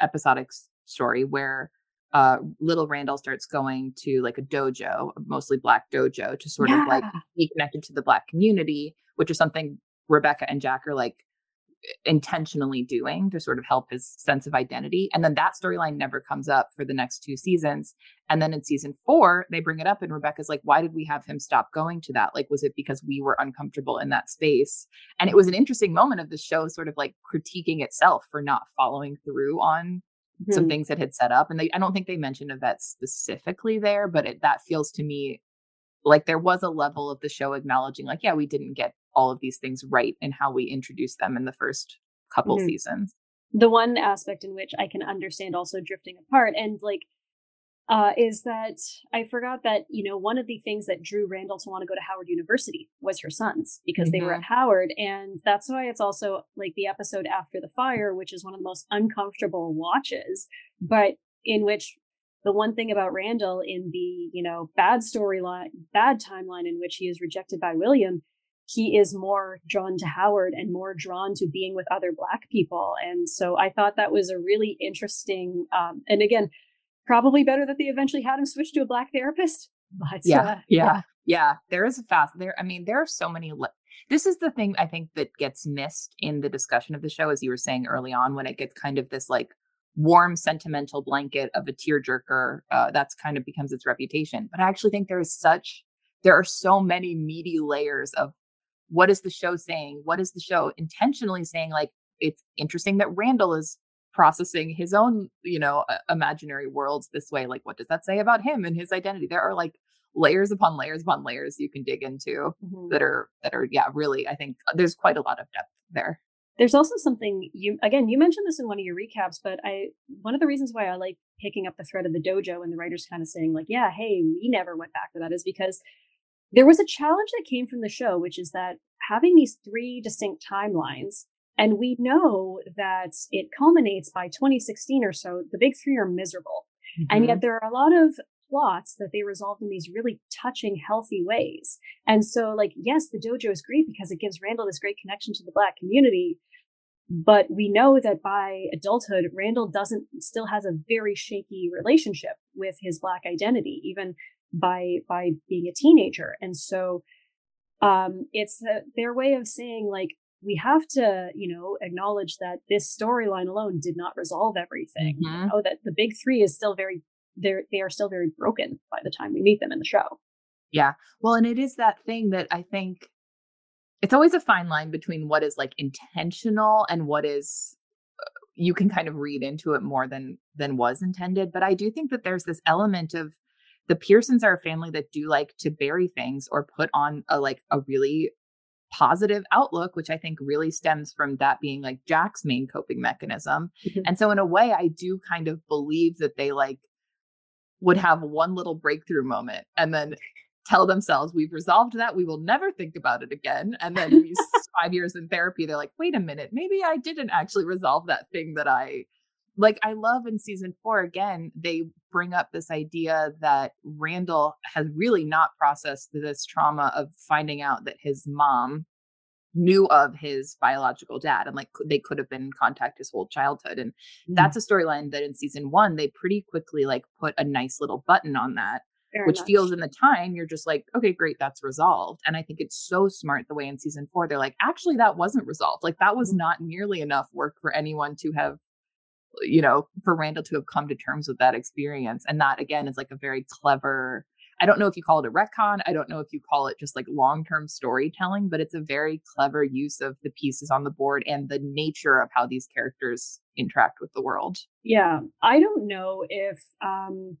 episodic story where uh, little Randall starts going to like a dojo, mostly black dojo, to sort yeah. of like be connected to the black community, which is something Rebecca and Jack are like intentionally doing to sort of help his sense of identity. And then that storyline never comes up for the next two seasons. And then in season four, they bring it up, and Rebecca's like, why did we have him stop going to that? Like, was it because we were uncomfortable in that space? And it was an interesting moment of the show sort of like critiquing itself for not following through on mm-hmm. some things it had set up. And they, I don't think they mentioned Yvette specifically there, but it, that feels to me like there was a level of the show acknowledging, like, yeah, we didn't get all of these things right in how we introduce them in the first couple mm-hmm. seasons. The one aspect in which I can understand also drifting apart and like uh, is that I forgot that you know one of the things that drew Randall to want to go to Howard University was her sons because mm-hmm. they were at mm-hmm. Howard, and that's why it's also like the episode after the fire, which is one of the most uncomfortable watches, but in which the one thing about Randall in the you know bad storyline, bad timeline in which he is rejected by William he is more drawn to Howard and more drawn to being with other Black people. And so I thought that was a really interesting, um, and again, probably better that they eventually had him switch to a Black therapist. <laughs> But yeah, uh, yeah, yeah, yeah, There is a fast there. I mean, there are so many. Le- this is the thing I think that gets missed in the discussion of the show, as you were saying early on, when it gets kind of this like warm sentimental blanket of a tearjerker. Uh, that's kind of becomes its reputation. But I actually think there is such there are so many meaty layers of what is the show saying? What is the show intentionally saying? Like, it's interesting that Randall is processing his own, you know, uh, imaginary worlds this way. Like, what does that say about him and his identity? There are like layers upon layers upon layers you can dig into mm-hmm. that are that are yeah really i think uh, there's quite a lot of depth there there's also something you again you mentioned this in one of your recaps but i one of the reasons why i like picking up the thread of the dojo and the writers kind of saying like yeah hey we never went back to that is because there was a challenge that came from the show, which is that having these three distinct timelines, and we know that it culminates by 2016 or so, the big three are miserable. Mm-hmm. And yet mm-hmm. there are a lot of plots that they resolved in these really touching, healthy ways. And so, like, yes, the dojo is great because it gives Randall this great connection to the Black community. But we know that by adulthood, Randall doesn't still has a very shaky relationship with his Black identity. Even by by being a teenager. And so um it's a, their way of saying like we have to you know acknowledge that this storyline alone did not resolve everything. Mm-hmm. know that the big three is still very they're they are still very broken by the time we meet them in the show. Yeah. Well and it is that thing that i think it's always a fine line between what is like intentional and what is uh, you can kind of read into it more than than was intended. But i do think that there's this element of the Pearsons are a family that do like to bury things or put on a like a really positive outlook, which I think really stems from that being like Jack's main coping mechanism. Mm-hmm. And so in a way, I do kind of believe that they like would have one little breakthrough moment and then tell themselves we've resolved that we will never think about it again and then <laughs> five years in therapy they're like wait a minute maybe i didn't actually resolve that thing that i like I love in season four again, they bring up this idea that Randall has really not processed this trauma of finding out that his mom knew of his biological dad and like they could have been in contact his whole childhood and mm-hmm. that's a storyline that in season one they pretty quickly like put a nice little button on that Very which much. feels in the time you're just like okay great that's resolved and i think it's so smart the way in season four they're like actually that wasn't resolved like that was mm-hmm. not nearly enough work for anyone to have you know, for Randall to have come to terms with that experience. And that again is like a very clever, I don't know if you call it a retcon. I don't know if you call it just like long term storytelling, but it's a very clever use of the pieces on the board and the nature of how these characters interact with the world. Yeah. I don't know if, um,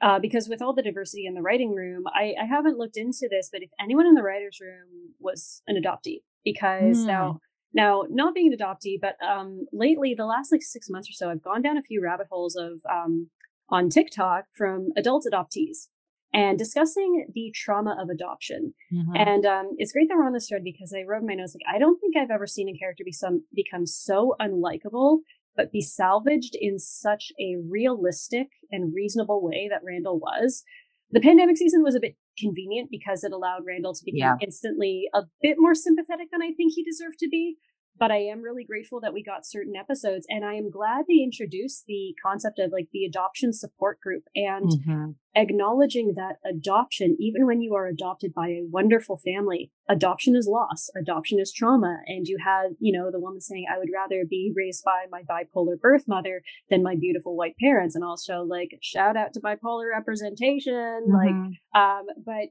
uh, because with all the diversity in the writing room, I, I haven't looked into this, but if anyone in the writer's room was an adoptee, because mm. now now, not being an adoptee, but um, lately, the last like six months or so, I've gone down a few rabbit holes of um, on TikTok from adult adoptees and discussing the trauma of adoption. Mm-hmm. And um, it's great that we're on this thread because I wrote in my notes like I don't think I've ever seen a character be some become so unlikable, but be salvaged in such a realistic and reasonable way that Randall was. The pandemic season was a bit convenient because it allowed Randall to become yeah. instantly a bit more sympathetic than I think he deserved to be. But I am really grateful that we got certain episodes. And I am glad they introduced the concept of like the adoption support group and Mm-hmm. acknowledging that adoption, even when you are adopted by a wonderful family, adoption is loss, adoption is trauma. And you had, you know, the woman saying, I would rather be raised by my bipolar birth mother than my beautiful white parents. And also like shout out to bipolar representation. Like, Mhm. um, but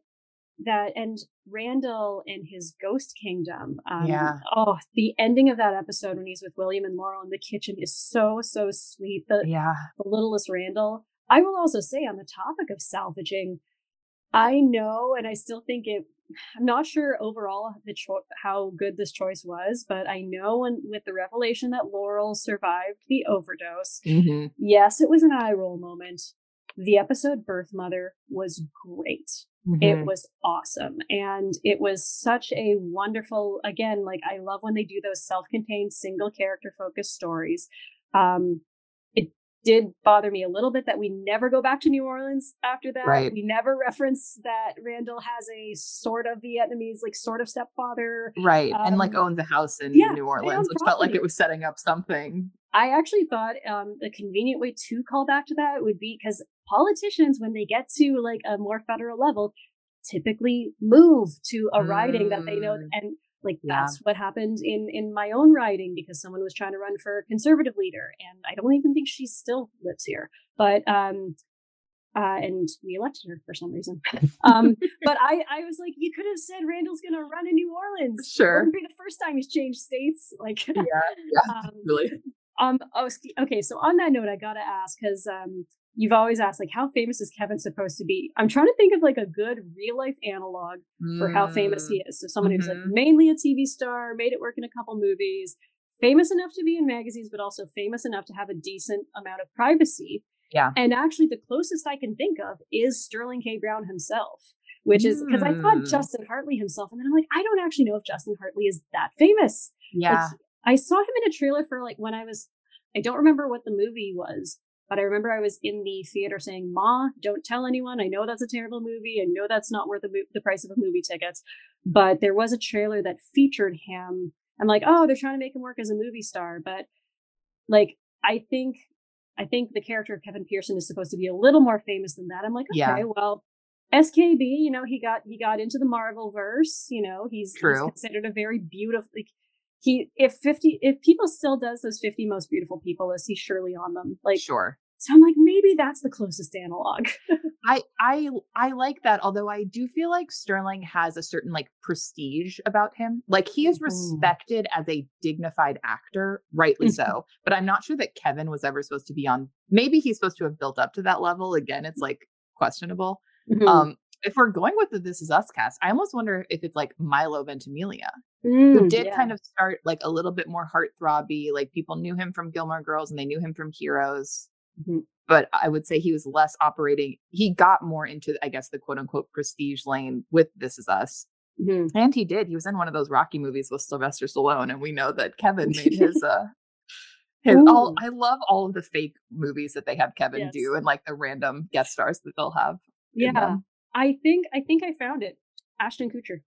that and Randall and his ghost kingdom. Um, Yeah. Oh, the ending of that episode when he's with William and Laurel in the kitchen is so so sweet. The yeah. the littlest Randall. I will also say on the topic of salvaging, I know, and I still think it. <sighs> I'm not sure overall the cho- how good this choice was, but I know when with the revelation that Laurel survived the overdose, Mhm. yes, it was an eye roll moment. The episode Birth Mother was great. Mhm. It was awesome. And it was such a wonderful, again, like I love when they do those self contained, single character focused stories. Um, it did bother me a little bit that we never go back to New Orleans after that. Right. We never reference that Randall has a sort of Vietnamese, like sort of stepfather. Right. and like Um, owns a house in yeah, New Orleans, which felt like it was setting up something. I actually thought um, the convenient way to call back to that would be because politicians, when they get to like a more federal level, typically move to a riding that they know Mm. and like Yeah. that's what happened in in my own riding because someone was trying to run for conservative leader and I don't even think she still lives here but um uh, and we elected her for some reason. <laughs> Um, but I, I was like, you could have said Randall's going to run in New Orleans. It Sure. wouldn't be the first time he's changed states. <laughs> Like, Yeah. Yeah. um, Really. um. Oh, okay. So on that note, I gotta ask because um, you've always asked like, how famous is Kevin supposed to be? I'm trying to think of like a good real life analog for how famous he Mm. is. So someone who's like Mhm. mainly a TV star, made it work in a couple movies, famous enough to be in magazines, but also famous enough to have a decent amount of privacy. Yeah. And actually, the closest I can think of is Sterling K. Brown himself. Which is because I thought Mm. Justin Hartley himself, and then I'm like, I don't actually know if Justin Hartley is that famous. Like, Yeah. I saw him in a trailer for like when I was, I don't remember what the movie was, but I remember I was in the theater saying, Ma, don't tell anyone. I know that's a terrible movie. I know that's not worth the, mo- the price of a movie ticket. But there was a trailer that featured him. I'm like, oh, they're trying to make him work as a movie star. But like, I think, I think the character of Kevin Pearson is supposed to be a little more famous than that. I'm like, okay, Yeah. well, SKB, you know, he got he got into the Marvel verse. You know, he's, he's considered a very beautiful. Like, he if 50 if people still does those 50 most beautiful people list he's surely on them like sure. So i'm like maybe that's the closest analog <laughs> I I I like that. Although I do feel like Sterling has a certain like prestige about him. Like he is Mhm. respected as a dignified actor, rightly so. But I'm not sure that Kevin was ever supposed to be on. Maybe he's supposed to have built up to that level. Again, it's like questionable. Hmm. Um, if we're going with the This Is Us cast, I almost wonder if it's like Milo Ventimiglia, who Mm, did yeah. kind of start like a little bit more heartthrobby. Like people knew him from Gilmore Girls and they knew him from Heroes. Mhm. But I would say he was less operating. He got more into, I guess, the quote unquote prestige lane with This Is Us. Mhm. And he did. He was in one of those Rocky movies with Sylvester Stallone. And we know that Kevin made <laughs> his uh his all I love all of the fake movies that they have Kevin Yes. do and like the random guest stars that they'll have. yeah i think i think i found it ashton kutcher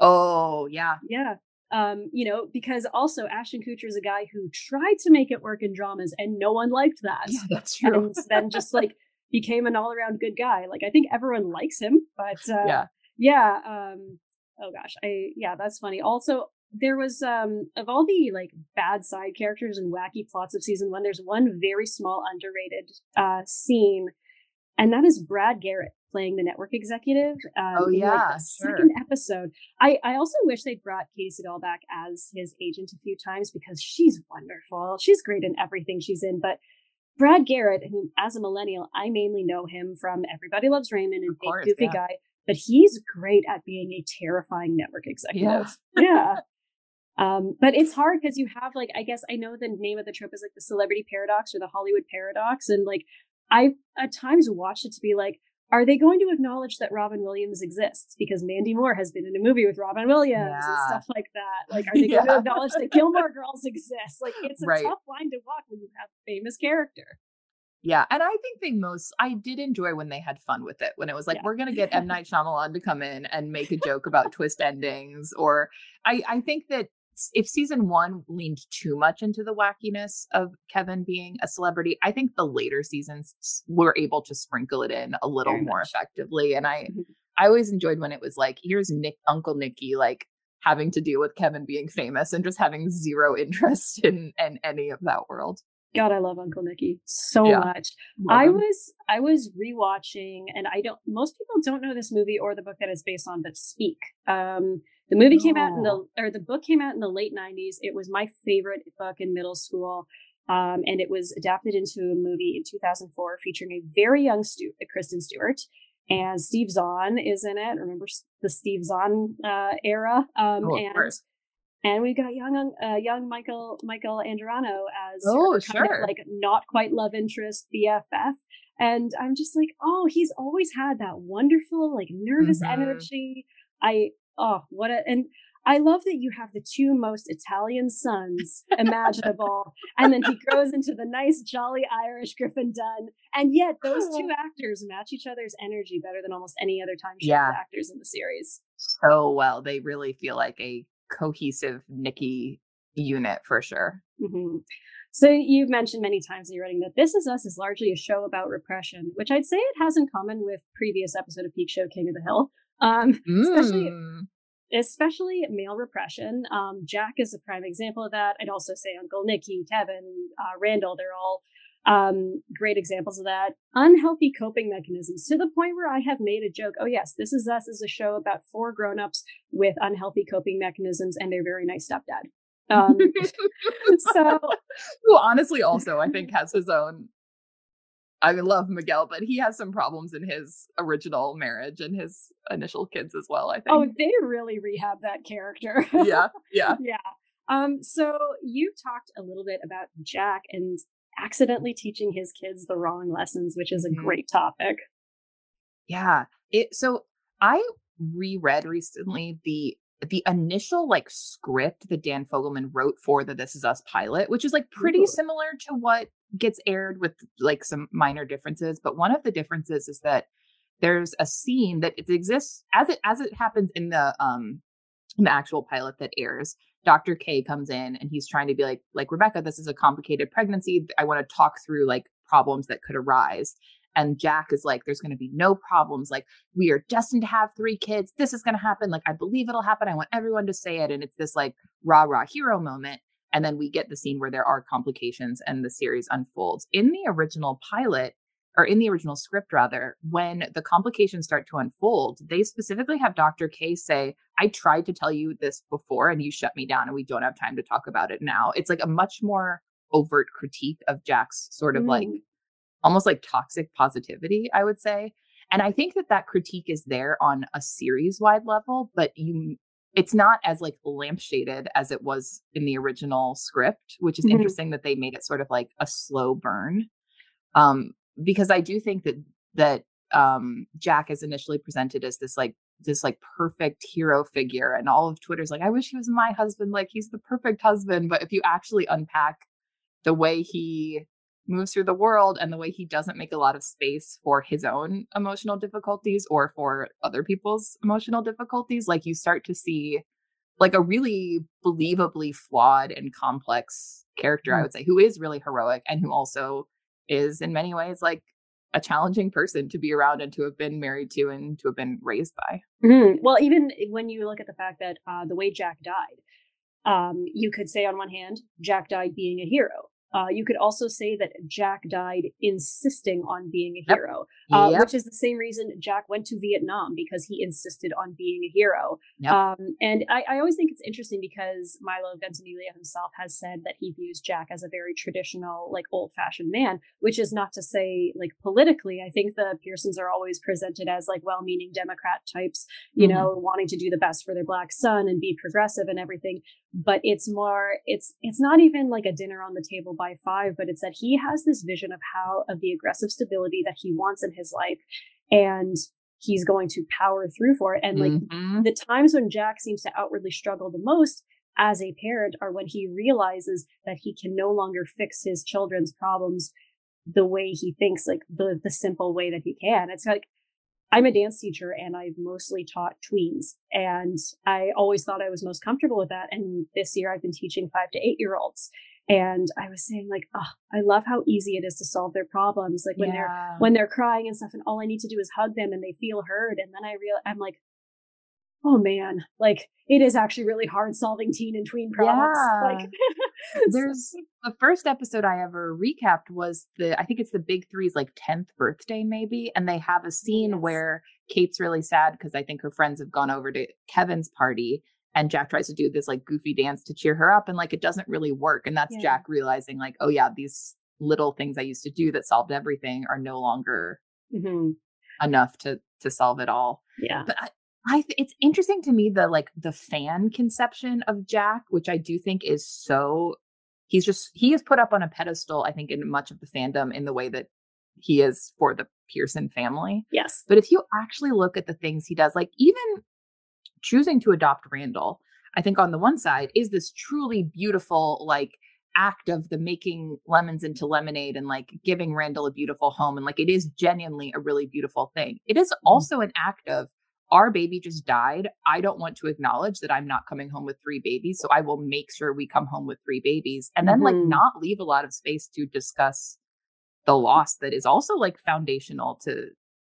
Oh yeah. yeah um you know because also ashton kutcher is a guy who tried to make it work in dramas and no one liked that Yeah, that's <laughs> true. and then just like became an all-around good guy like i think everyone likes him but uh yeah. yeah um oh gosh i yeah that's funny also there was um of all the like bad side characters and wacky plots of season one there's one very small underrated uh scene and that is brad garrett playing the network executive um, Oh, in, like, sure. second episode i i also wish they'd brought Katey Sagal back as his agent a few times because she's wonderful she's great in everything she's in but Brad Garrett, who as a millennial, I mainly know him from Everybody Loves Raymond and Of Big course, Goofy yeah. Guy, but he's great at being a terrifying network executive. Yeah. Um, but it's hard because you have like I guess I know the name of the trope is like the celebrity paradox or the Hollywood paradox, and like I've at times watched it to be like, are they going to acknowledge that Robin Williams exists because Mandy Moore has been in a movie with Robin Williams and stuff like that? <laughs> Like, are they going to acknowledge that Gilmore Girls exists? Like, it's a Right. tough line to walk when you have a famous character. Yeah, and I think they most I did enjoy when they had fun with it. When it was like Yeah. we're gonna get M <laughs> Night Shyamalan to come in and make a joke about twist endings, or I I think that if season one leaned too much into the wackiness of Kevin being a celebrity, I think the later seasons were able to sprinkle it in a little Very more much. effectively. And I, Mhm. I always enjoyed when it was like, here's Nick, Uncle Nicky, like having to deal with Kevin being famous and just having zero <laughs> interest in, in any of that world. God, I love Uncle Nicky so Yeah. much. Love I him. was I was rewatching, and I don't. Most people don't know this movie or the book that it's based on, but Speak. Um, the movie came out in the or the book came out in the late '90s. It was my favorite book in middle school, um, and it was adapted into a movie in 2004 featuring a very young Stu- Kristen Stewart. And Steve Zahn is in it. Remember the Steve Zahn uh, era? Um, Oh, of and course. And we've got young, uh, young Michael Michael Angarano as Oh, kind of, like not quite love interest BFF. And I'm just like, oh, he's always had that wonderful, like nervous Mhm. energy. I oh, what a and I love that you have the two most Italian sons imaginable, and then he grows into the nice, jolly Irish Griffin Dunne, and yet those two <laughs> actors match each other's energy better than almost any other time Yeah. actors in the series. so well. They really feel like a cohesive Nicky unit for sure. hmm So you've mentioned many times in your writing that This Is Us is largely a show about repression, which I'd say it has in common with previous episode of Peak Show King of the Hill. Um, <laughs> Especially- Mm. especially male repression. Um, Jack is a prime example of that. I'd also say Uncle Nicky, Kevin, uh, Randall, they're all um, great examples of that. Unhealthy coping mechanisms to the point where I have made a joke. Oh, yes, This Is Us is a show about four grown-ups with unhealthy coping mechanisms and their very nice stepdad. Um, <laughs> so Who honestly also I think has his own. I love Miguel, but he has some problems in his original marriage and his initial kids as well. I think. Oh, they really rehab that character. yeah, yeah. <laughs> yeah. Um, so you talked a little bit about Jack and accidentally teaching his kids the wrong lessons, which is a Mhm. great topic. Yeah. It so I reread recently the the initial like script that Dan Fogelman wrote for the This Is Us pilot, which is like pretty Ooh. similar to what gets aired with like some minor differences. But one of the differences is that there's a scene that it exists as it as it happens in the um in the actual pilot that airs. Dr. K comes in and he's trying to be like, like Rebecca, this is a complicated pregnancy. I want to talk through like problems that could arise. And Jack is like, there's going to be no problems. Like, we are destined to have three kids. This is going to happen. Like, I believe it'll happen. I want everyone to say it. And it's this like rah rah hero moment. And then we get the scene where there are complications and the series unfolds. In the original pilot, or in the original script rather, when the complications start to unfold, they specifically have Dr. K say, I tried to tell you this before and you shut me down and we don't have time to talk about it now. It's like a much more overt critique of Jack's sort of like Mm. almost like toxic positivity, I would say. And I think that that critique is there on a series wide level, but you it's not as like lampshaded as it was in the original script, which is Mhm. interesting that they made it sort of like a slow burn. Um because I do think that that um Jack is initially presented as this like this like perfect hero figure and all of Twitter's like I wish he was my husband like he's the perfect husband but if you actually unpack the way he moves through the world and the way he doesn't make a lot of space for his own emotional difficulties or for other people's emotional difficulties like you start to see like a really believably flawed and complex character i Mm. would say who is really heroic and who also is in many ways like a challenging person to be around and to have been married to and to have been raised by Mhm. Well, even when you look at the fact that uh, the way Jack died, um, you could say on one hand, Jack died being a hero. Uh, you could also say that Jack died insisting on being a Yep. hero, uh, Yep. which is the same reason Jack went to Vietnam because he insisted on being a hero. Yep. Um, and I, I always think it's interesting because Milo Ventimiglia himself has said that he views Jack as a very traditional, like old fashioned man, which is not to say like politically. I think the Pearsons are always presented as like well meaning Democrat types, you Mhm. know, wanting to do the best for their black son and be progressive and everything. But it's more, it's it's not even like a dinner on the table by five, but it's that he has this vision of how of the aggressive stability that he wants in his life. And he's going to power through for it. And like Mhm. the times when Jack seems to outwardly struggle the most as a parent are when he realizes that he can no longer fix his children's problems the way he thinks, like the the simple way that he can. It's like I'm a dance teacher and I've mostly taught tweens. And I always thought I was most comfortable with that. And this year I've been teaching five to eight year olds. And I was saying like, oh, I love how easy it is to solve their problems. Like when yeah. they're when they're crying and stuff, and all I need to do is hug them and they feel heard. And then I real I'm like, oh man, like it is actually really hard solving teen and tween problems. Yeah. <laughs> Like there's the first episode I ever recapped was the I think it's the big three's like 10th birthday, maybe. And they have a scene yes. where Kate's really sad because I think her friends have gone over to Kevin's party and Jack tries to do this like goofy dance to cheer her up and like it doesn't really work. And that's yeah. Jack realizing like, oh yeah, these little things I used to do that solved everything are no longer mm-hmm. enough to to solve it all. Yeah. But I, I th- it's interesting to me the like the fan conception of Jack, which I do think is so he's just he is put up on a pedestal, I think, in much of the fandom in the way that he is for the Pearson family. Yes. But if you actually look at the things he does, like even choosing to adopt Randall, I think on the one side is this truly beautiful, like act of the making lemons into lemonade and like giving Randall a beautiful home. And like it is genuinely a really beautiful thing. It is mm-hmm. also an act of our baby just died. I don't want to acknowledge that I'm not coming home with three babies. So I will make sure we come home with three babies and then mm-hmm. like not leave a lot of space to discuss the loss that is also like foundational to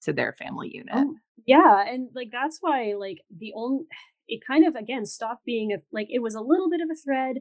to their family unit. Oh, yeah. And like that's why like the only <sighs> it kind of again stopped being a like it was a little bit of a thread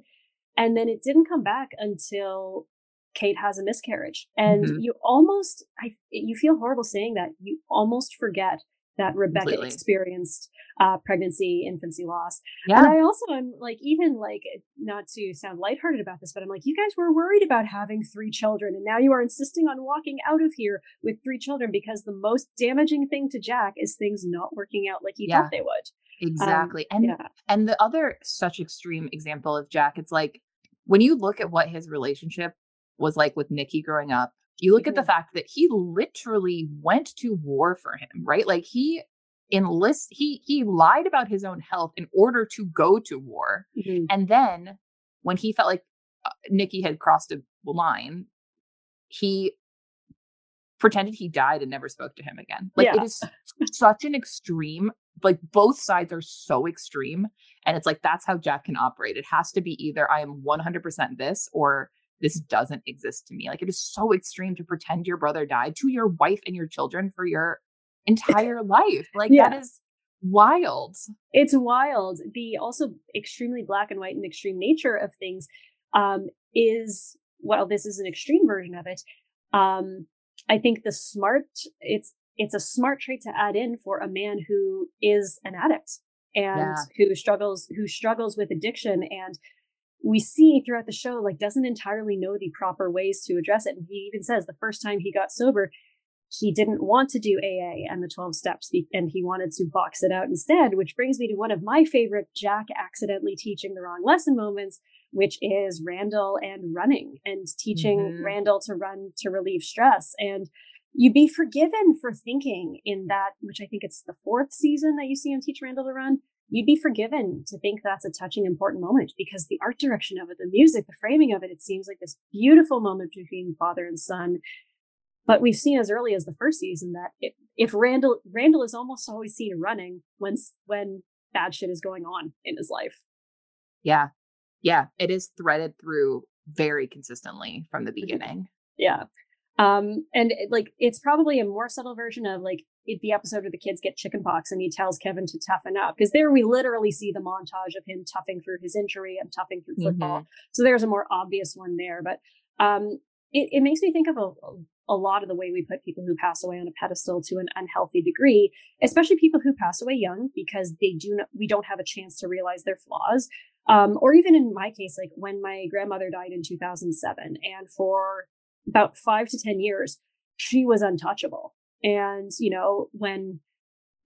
and then it didn't come back until Kate has a miscarriage. And mm-hmm. you almost I you feel horrible saying that. You almost forget that Rebecca Completely. experienced uh, pregnancy, infancy loss. Yeah. And I also am like, even like, not to sound lighthearted about this, but I'm like, you guys were worried about having three children, and now you are insisting on walking out of here with three children because the most damaging thing to Jack is things not working out like you yeah. thought they would. Exactly. Um, and yeah. and the other such extreme example of Jack, it's like when you look at what his relationship was like with Nicky growing up you look mm-hmm. at the fact that he literally went to war for him, right? Like he enlist he he lied about his own health in order to go to war. Mm-hmm. And then when he felt like uh, Nicky had crossed a line, he pretended he died and never spoke to him again. Like yeah. it is such an extreme like both sides are so extreme and it's like that's how Jack can operate. It has to be either I am 100% this or this doesn't exist to me. Like it is so extreme to pretend your brother died to your wife and your children for your <laughs> entire life. Like yeah. that is wild. It's wild. The also extremely black and white and extreme nature of things um, is well, this is an extreme version of it. Um, I think the smart it's it's a smart trait to add in for a man who is an addict and yeah. who struggles who struggles with addiction and we see throughout the show like doesn't entirely know the proper ways to address it and he even says the first time he got sober he didn't want to do AA and the 12 steps and he wanted to box it out instead which brings me to one of my favorite Jack accidentally teaching the wrong lesson moments which is Randall and running and teaching mm-hmm. Randall to run to relieve stress and you'd be forgiven for thinking in that which I think it's the fourth season that you see him teach Randall to run you'd be forgiven to think that's a touching, important moment because the art direction of it, the music, the framing of it, it seems like this beautiful moment between father and son. But we've seen as early as the first season that it, if Randall Randall is almost always seen running when when bad shit is going on in his life. Yeah, yeah, it is threaded through very consistently from the mm-hmm. beginning. Yeah, um, and it, like it's probably a more subtle version of like the episode where the kids get chickenpox and he tells Kevin to toughen up because there we literally see the montage of him toughing through his injury and toughing through football. Mm-hmm. So there's a more obvious one there, but um, it, it makes me think of a, a lot of the way we put people who pass away on a pedestal to an unhealthy degree, especially people who pass away young because they do not, we don't have a chance to realize their flaws. Um, or even in my case, like when my grandmother died in 2007, and for about five to 10 years, she was untouchable. And, you know, when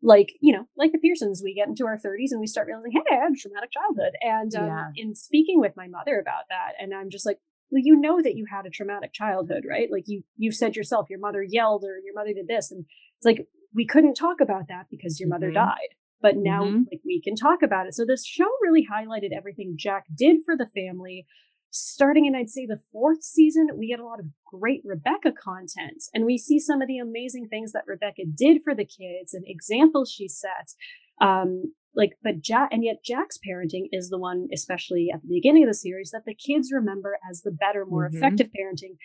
like, you know, like the Pearsons, we get into our 30s and we start realizing, hey, I had a traumatic childhood. And um, yeah. in speaking with my mother about that, and I'm just like, well, you know that you had a traumatic childhood, right? Like you you said yourself, your mother yelled or your mother did this. And it's like we couldn't talk about that because your mother mm-hmm. died. But now mm-hmm. like we can talk about it. So this show really highlighted everything Jack did for the family starting in, I'd say, the fourth season, we get a lot of great Rebecca content. And we see some of the amazing things that Rebecca did for the kids and examples she set. Um, like, but Jack, and yet Jack's parenting is the one, especially at the beginning of the series, that the kids remember as the better, more mm-hmm. effective parenting.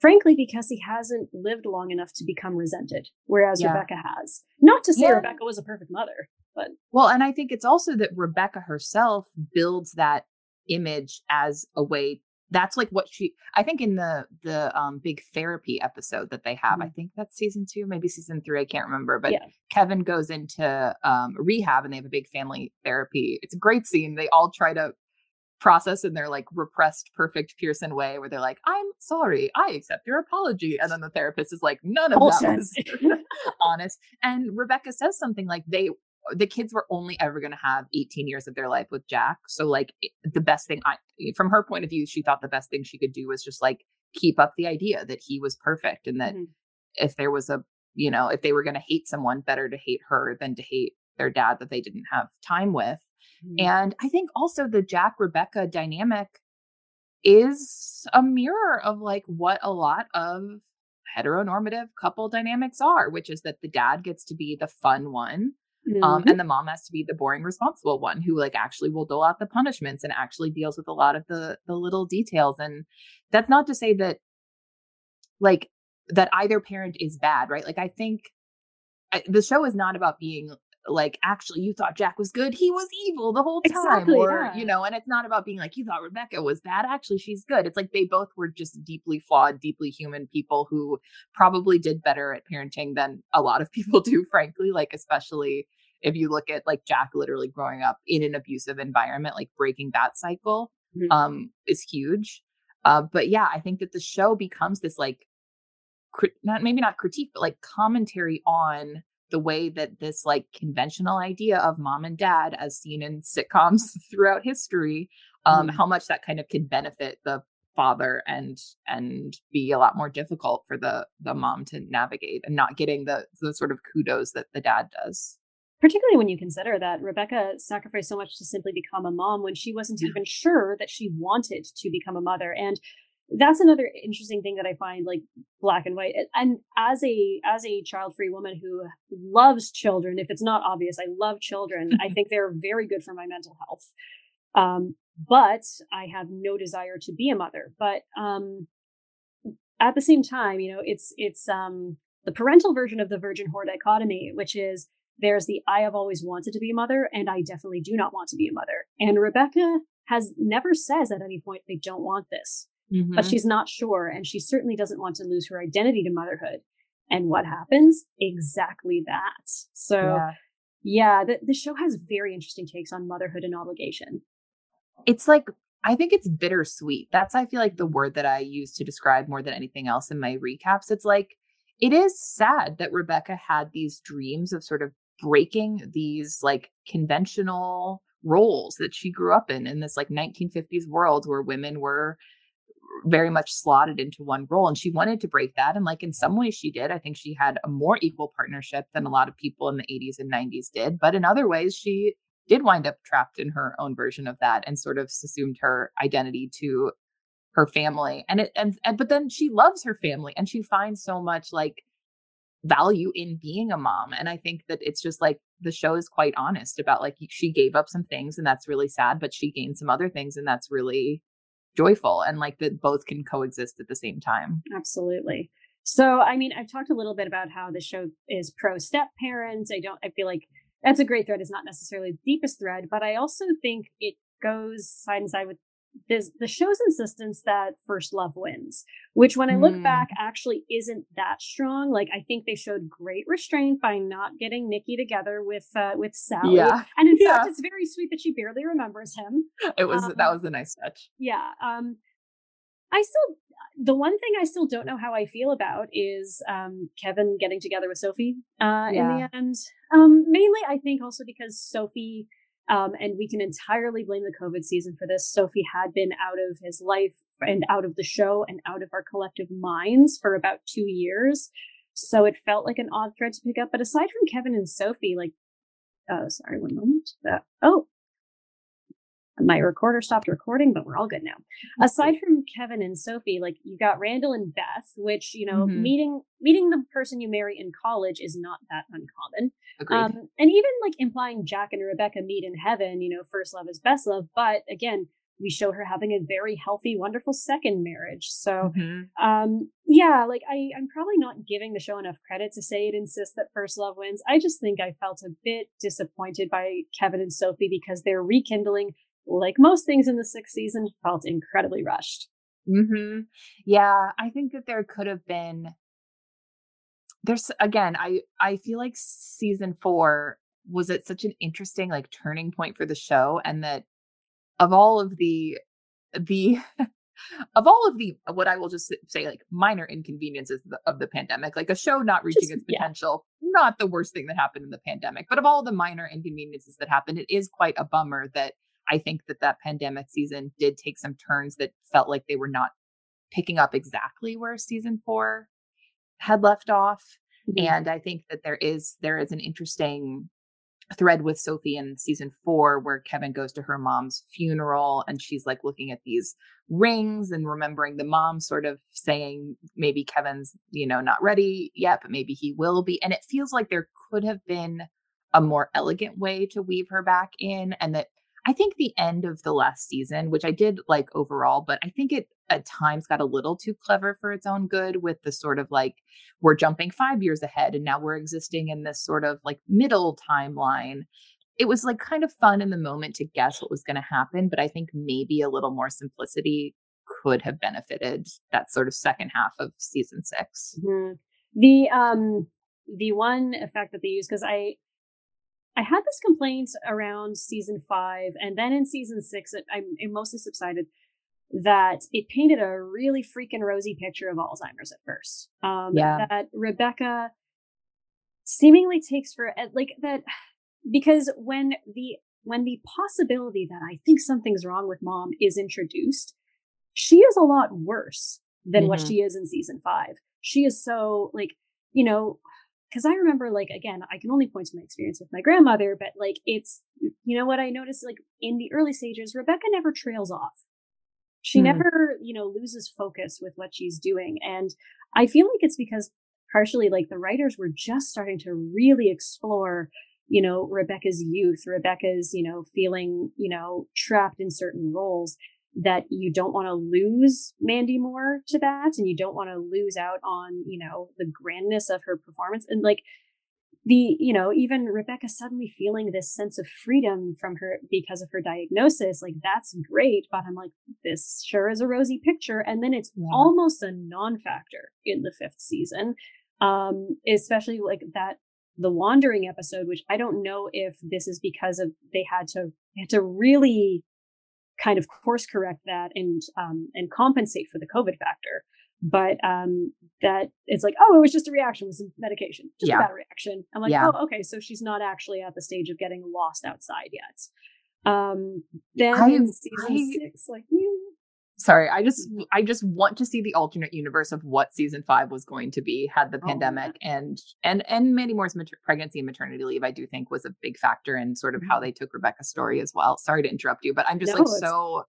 Frankly, because he hasn't lived long enough to become resented, whereas yeah. Rebecca has. Not to say yeah. Rebecca was a perfect mother, but. Well, and I think it's also that Rebecca herself builds that image as a way that's like what she i think in the the um big therapy episode that they have mm-hmm. i think that's season two maybe season three i can't remember but yeah. kevin goes into um rehab and they have a big family therapy. It's a great scene. They all try to process in their like repressed perfect pearson way where they're like i'm sorry i accept your apology. And then the therapist is like none of that was <laughs> honest. And rebecca says something like they the kids were only ever going to have 18 years of their life with Jack. So like the best thing I from her point of view, she thought the best thing she could do was just like keep up the idea that he was perfect and that mm-hmm. if there was a, you know, if they were going to hate someone, better to hate her than to hate their dad that they didn't have time with. Mm-hmm. And I think also the Jack Rebecca dynamic is a mirror of like what a lot of heteronormative couple dynamics are, which is that the dad gets to be the fun one mm-hmm. Um, and the mom has to be the boring, responsible one who like actually will dole out the punishments and actually deals with a lot of the the little details. And that's not to say that like that either parent is bad, right? Like I think I, the show is not about being like actually you thought Jack was good, he was evil the whole time, exactly, or yeah. you know, and it's not about being like you thought Rebecca was bad, actually she's good. It's like they both were just deeply flawed, deeply human people who probably did better at parenting than a lot of people <laughs> do, frankly. Like especially if you look at like Jack literally growing up in an abusive environment, like breaking that cycle mm-hmm. um, is huge. Uh, but yeah, I think that the show becomes this like, not maybe not critique, but like commentary on the way that this like conventional idea of mom and dad, as seen in sitcoms <laughs> throughout history, um, mm-hmm. how much that kind of can benefit the father and and be a lot more difficult for the the mom to navigate and not getting the the sort of kudos that the dad does particularly when you consider that Rebecca sacrificed so much to simply become a mom when she wasn't yeah. even sure that she wanted to become a mother. And that's another interesting thing that I find like black and white. And as a as a child-free woman who loves children, if it's not obvious, I love children. I <laughs> think they're very good for my mental health. Um, but I have no desire to be a mother. But um, at the same time, you know, it's it's um, the parental version of the virgin whore dichotomy, which is there's the I have always wanted to be a mother, and I definitely do not want to be a mother. And Rebecca has never says at any point they don't want this, mm-hmm. but she's not sure, and she certainly doesn't want to lose her identity to motherhood. And what happens? Exactly that. So, yeah, yeah the, the show has very interesting takes on motherhood and obligation. It's like I think it's bittersweet. That's I feel like the word that I use to describe more than anything else in my recaps. It's like it is sad that Rebecca had these dreams of sort of breaking these like conventional roles that she grew up in in this like 1950s world where women were very much slotted into one role and she wanted to break that and like in some ways she did. I think she had a more equal partnership than a lot of people in the 80s and 90s did but in other ways she did wind up trapped in her own version of that and sort of assumed her identity to her family and it and, and but then she loves her family and she finds so much like value in being a mom. And I think that it's just like the show is quite honest about like she gave up some things and that's really sad, but she gained some other things and that's really joyful and like that both can coexist at the same time. Absolutely. So, I mean, I've talked a little bit about how the show is pro step parents. I don't, I feel like that's a great thread, is not necessarily the deepest thread, but I also think it goes side and side with this, the show's insistence that first love wins, which when I look mm. back actually isn't that strong. Like I think they showed great restraint by not getting Nicky together with uh, with Sally. Yeah. And in yeah. fact, it's very sweet that she barely remembers him. It was um, that was a nice touch. Yeah. Um I still the one thing I still don't know how I feel about is um, Kevin getting together with Sophie uh, yeah. in the end. Um, mainly, I think also because Sophie um, and we can entirely blame the COVID season for this. Sophie had been out of his life and out of the show and out of our collective minds for about two years. So it felt like an odd thread to pick up. But aside from Kevin and Sophie, like, oh, sorry, one moment. Uh, oh, my recorder stopped recording, but we're all good now. Aside from Kevin and Sophie, like you got Randall and Beth, which you know, Mhm. meeting meeting the person you marry in college is not that uncommon. Um, and even like implying Jack and Rebecca meet in heaven, you know, first love is best love. But again, we show her having a very healthy, wonderful second marriage. So Mhm. um yeah like i i'm probably not giving the show enough credit to say it insists that first love wins i just think i felt a bit disappointed by kevin and sophie because they're rekindling like most things in the sixth season felt incredibly rushed hmm Yeah, I think that there could have been. There's again, I I feel like season four was at such an interesting like turning point for the show, and that of all of the the <laughs> of all of the what I will just say like minor inconveniences of the, of the pandemic, like a show not reaching Just- its yeah. potential, not the worst thing that happened in the pandemic, but of all the minor inconveniences that happened, it is quite a bummer that I think that that pandemic season did take some turns that felt like they were not picking up exactly where season four had left off. Mm-hmm. And I think that there is there is an interesting thread with Sophie in season four where Kevin goes to her mom's funeral and she's like looking at these rings and remembering the mom sort of saying maybe Kevin's, you know, not ready yet, but maybe he will be. And it feels like there could have been a more elegant way to weave her back in. And that I think the end of the last season, which I did like overall, but I think it at times got a little too clever for its own good with the sort of like we're jumping five years ahead and now we're existing in this sort of like middle timeline. It was like kind of fun in the moment to guess what was going to happen, but I think maybe a little more simplicity could have benefited that sort of second half of season six. Mhm. the um the one effect that they use because i i had this complaint around season five and then in season six it, I, it mostly subsided that it painted a really freaking rosy picture of alzheimer's at first um Yeah. that rebecca seemingly takes for eh, like that <sighs> because when the when the possibility that i think something's wrong with mom is introduced she is a lot worse than what Mhm. she is in season five she is so like you know because i remember like again i can only point to my experience with my grandmother but like it's you know what i noticed like in the early stages rebecca never trails off she Hmm. never you know loses focus with what she's doing and i feel like it's because partially like the writers were just starting to really explore you know rebecca's youth rebecca's you know feeling you know trapped in certain roles that you don't want to lose Mandy Moore to that and you don't want to lose out on, you know, the grandness of her performance and like the, you know, even Rebecca suddenly feeling this sense of freedom from her because of her diagnosis, like that's great, but I'm like this sure is a rosy picture and then it's Yeah. almost a non-factor in the 5th season. Um especially like that the wandering episode which I don't know if this is because of they had to they had to really kind of course correct that and um, and compensate for the COVID factor. But um, that it's like, oh, it was just a reaction with some medication, just Yeah. a bad reaction. I'm like, Yeah. oh, okay, so she's not actually at the stage of getting lost outside yet. Um, then I- season I- six, like, yeah. Sorry, I just I just want to see the alternate universe of what season five was going to be had the Oh, pandemic and and and Mandy Moore's mater- pregnancy and maternity leave. I do think was a big factor in sort of how Mhm. they took Rebecca's story as well. Sorry to interrupt you, but I'm just No, like it's- so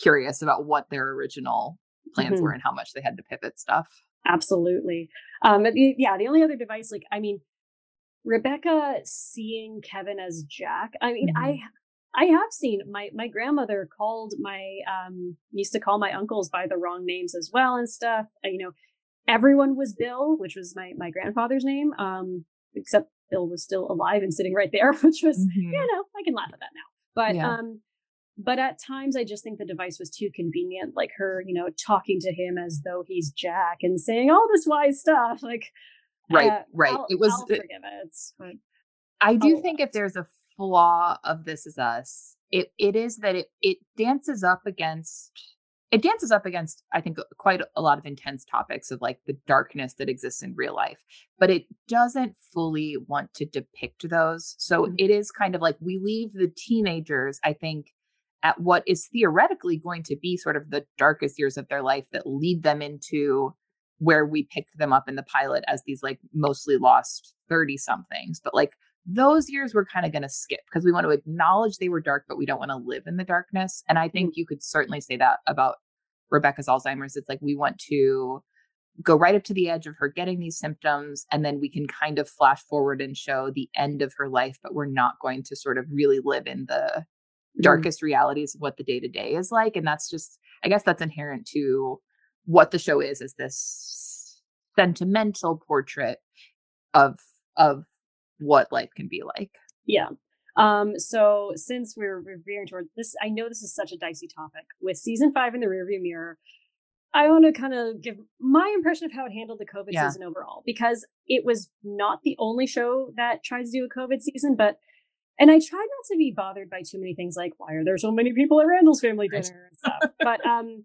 curious about what their original plans Mhm. were and how much they had to pivot stuff. Absolutely. Um, yeah, the only other device, like, I mean, Rebecca seeing Kevin as Jack. I mean, I I have seen my my grandmother called my um used to call my uncles by the wrong names as well and stuff. Uh, you know, everyone was Bill, which was my my grandfather's name. Um, except Bill was still alive and sitting right there, <laughs> which was Mhm. you know I can laugh at that now. But Yeah. um, but at times I just think the device was too convenient, like her, you know, talking to him as though he's Jack and saying all this wise stuff. Like, Right, uh, right. I'll, It was I'll forgive it. But I do Oh, think if there's a flaw of This Is Us, it it is that it it dances up against it dances up against I think quite a lot of intense topics of like the darkness that exists in real life, but it doesn't fully want to depict those. So Mhm. it is kind of like we leave the teenagers, I think, at what is theoretically going to be sort of the darkest years of their life that lead them into where we picked them up in the pilot as these like mostly lost 30 somethings but like those years we're kind of going to skip because we want to acknowledge they were dark, but we don't want to live in the darkness. And I think mm-hmm. you could certainly say that about Rebecca's Alzheimer's. It's like we want to go right up to the edge of her getting these symptoms and then we can kind of flash forward and show the end of her life but we're not going to sort of really live in the mm-hmm. darkest realities of what the day to day is like and that's just i guess that's inherent to what the show is is this sentimental portrait of of what life can be like yeah um so since we're, we're veering toward this i know this is such a dicey topic with season five in the rearview mirror I want to kind of give my impression of how it handled the COVID yeah. season overall because it was not the only show that tried to do a COVID season, but and I tried not to be bothered by too many things like why are there so many people at Randall's family dinner and stuff, but um,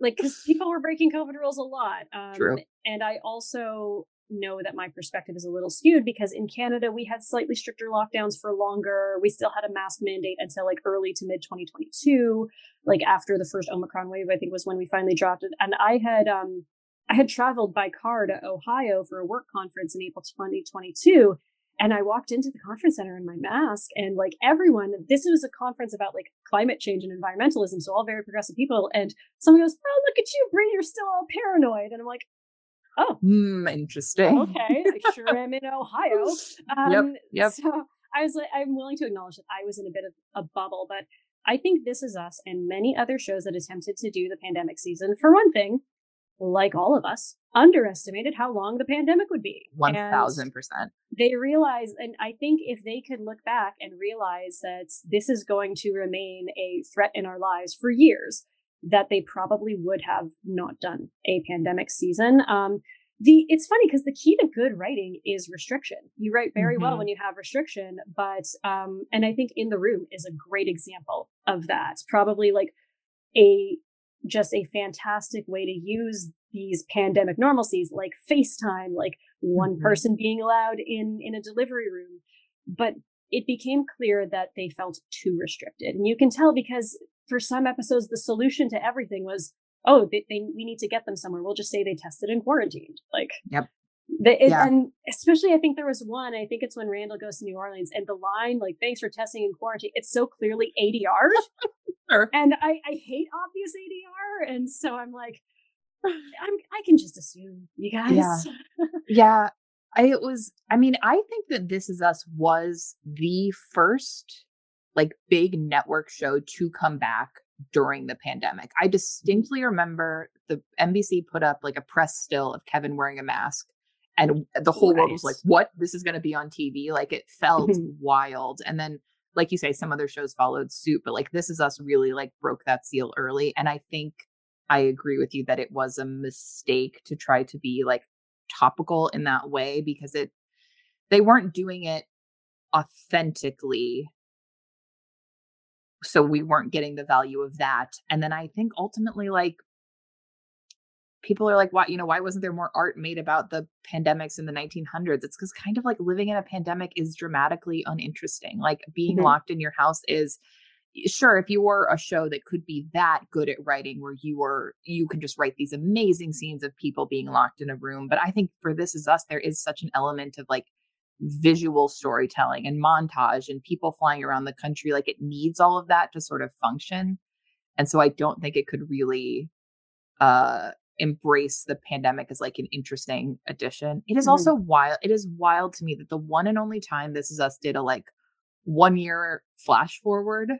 like because people were breaking COVID rules a lot. Um, True. And I also know that my perspective is a little skewed because in Canada we had slightly stricter lockdowns for longer. We still had a mask mandate until like early to mid 2022, like after the first Omicron wave, I think was when we finally dropped it. And I had um I had traveled by car to Ohio for a work conference in April 2022. And I walked into the conference center in my mask, and like everyone, this was a conference about like climate change and environmentalism. So all very progressive people. And someone goes, Oh, look at you, Brie, you're still all paranoid. And I'm like, Oh, mm, interesting. Okay, I sure am in Ohio. Um, yep. Yep. So I was like, I'm willing to acknowledge that I was in a bit of a bubble, but I think This Is Us and many other shows that attempted to do the pandemic season, for one thing, like all of us, underestimated how long the pandemic would be. 1000%. They realized, and I think if they could look back and realize that this is going to remain a threat in our lives for years, that they probably would have not done a pandemic season. Um, the it's funny because the key to good writing is restriction. You write very mm-hmm. well when you have restriction, but um, and I think in the room is a great example of that. Probably like a just a fantastic way to use these pandemic normalcies like FaceTime, like one mm-hmm. person being allowed in in a delivery room. But it became clear that they felt too restricted. And you can tell because for some episodes, the solution to everything was, oh, they, they we need to get them somewhere. We'll just say they tested and quarantined. Like, yep. The, it, yeah. And especially, I think there was one. I think it's when Randall goes to New Orleans, and the line like "Thanks for testing and quarantine." It's so clearly ADR, <laughs> sure. and I, I hate obvious ADR, and so I'm like, I'm I can just assume you guys. Yeah, <laughs> yeah. I, it was. I mean, I think that This Is Us was the first like big network show to come back during the pandemic. I mm-hmm. distinctly remember the NBC put up like a press still of Kevin wearing a mask and the whole world was like, "What? This is going to be on TV?" Like it felt <laughs> wild. And then like you say some other shows followed suit, but like This Is Us really like broke that seal early and I think I agree with you that it was a mistake to try to be like topical in that way because it they weren't doing it authentically so we weren't getting the value of that and then i think ultimately like people are like why you know why wasn't there more art made about the pandemics in the 1900s it's because kind of like living in a pandemic is dramatically uninteresting like being mm-hmm. locked in your house is sure if you were a show that could be that good at writing where you were you can just write these amazing scenes of people being locked in a room but i think for this is us there is such an element of like visual storytelling and montage and people flying around the country like it needs all of that to sort of function and so i don't think it could really uh embrace the pandemic as like an interesting addition it is mm-hmm. also wild it is wild to me that the one and only time this is us did a like one year flash forward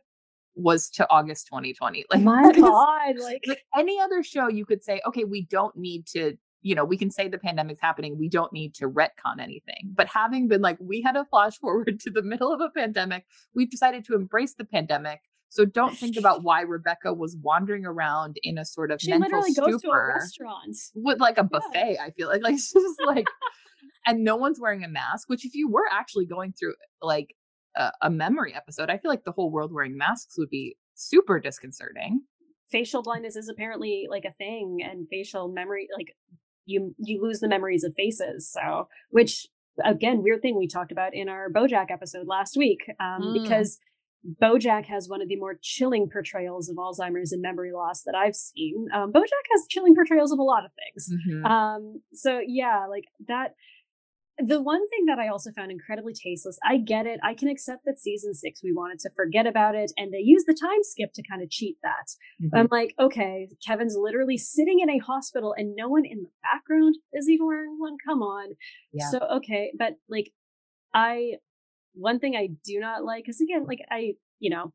was to August 2020. <laughs> Like my God, is, like, like any other show, you could say, okay, we don't need to you know, we can say the pandemic's happening. We don't need to retcon anything. But having been like, we had a flash <laughs> forward to the middle of a pandemic, we've decided to embrace the pandemic. So don't think <sighs> about why Rebecca was wandering around in a sort of she mental literally stupor goes to a restaurant with like a buffet. Yeah. I feel like like <laughs> she's just like, and no one's wearing a mask. Which if you were actually going through like a, a memory episode, I feel like the whole world wearing masks would be super disconcerting facial blindness is apparently like a thing and facial memory like you you lose the memories of faces. So, which again, weird thing we talked about in our BoJack episode last week, um, mm. because BoJack has one of the more chilling portrayals of Alzheimer's and memory loss that I've seen. Um, BoJack has chilling portrayals of a lot of things. Mm-hmm. Um, so yeah, like that. The one thing that I also found incredibly tasteless, I get it. I can accept that season six, we wanted to forget about it, and they use the time skip to kind of cheat that. Mm-hmm. I'm like, okay, Kevin's literally sitting in a hospital and no one in the background is even wearing one. Come on. Yeah. So, okay. But like, I, one thing I do not like, because again, like, I, you know,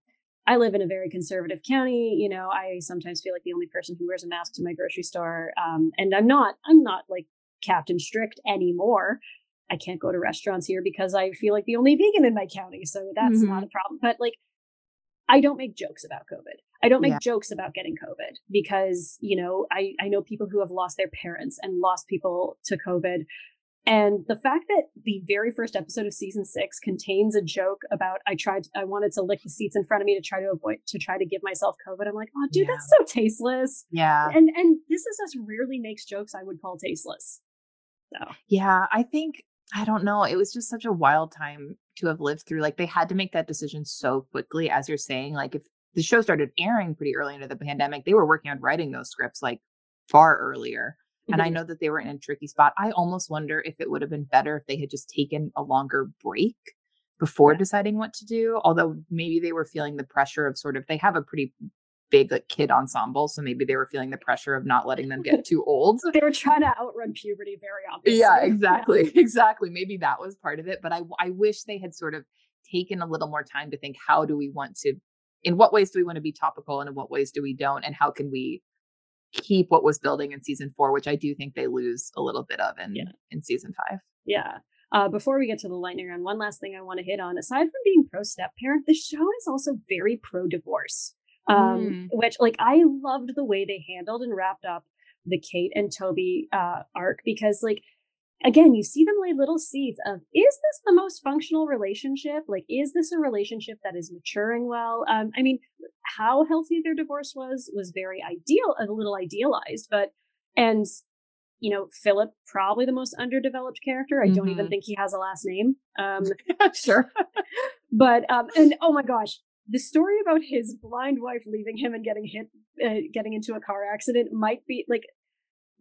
I live in a very conservative county. You know, I sometimes feel like the only person who wears a mask to my grocery store. Um, and I'm not, I'm not like Captain Strict anymore. I can't go to restaurants here because I feel like the only vegan in my county. So that's mm-hmm. not a problem. But like, I don't make jokes about COVID. I don't make yeah. jokes about getting COVID because, you know, I, I know people who have lost their parents and lost people to COVID. And the fact that the very first episode of season six contains a joke about I tried, I wanted to lick the seats in front of me to try to avoid, to try to give myself COVID. I'm like, oh, dude, yeah. that's so tasteless. Yeah. And and this is us rarely makes jokes I would call tasteless. So yeah, I think I don't know. It was just such a wild time to have lived through. Like they had to make that decision so quickly, as you're saying. Like if the show started airing pretty early into the pandemic, they were working on writing those scripts like far earlier. And I mm-hmm. know that they were in a tricky spot. I almost wonder if it would have been better if they had just taken a longer break before yeah. deciding what to do. Although maybe they were feeling the pressure of sort of, they have a pretty big like kid ensemble. So maybe they were feeling the pressure of not letting them get too old. <laughs> they were trying to outrun puberty very obviously. Yeah, <laughs> exactly. Yeah. <laughs> Exactly. Maybe that was part of it. But I, I wish they had sort of taken a little more time to think how do we want to, in what ways do we want to be topical and in what ways do we don't? And how can we keep what was building in season four, which I do think they lose a little bit of in yeah. in season five. Yeah. Uh, before we get to the lightning round, one last thing I want to hit on. Aside from being pro step parent, the show is also very pro divorce. Um, mm. which like I loved the way they handled and wrapped up the Kate and Toby uh, arc because like again, you see them lay little seeds of is this the most functional relationship? Like, is this a relationship that is maturing well? Um, I mean, how healthy their divorce was was very ideal, a little idealized, but and you know, Philip probably the most underdeveloped character. I mm-hmm. don't even mm-hmm. think he has a last name. Um, <laughs> sure, <laughs> but um, and oh my gosh, the story about his blind wife leaving him and getting hit, uh, getting into a car accident might be like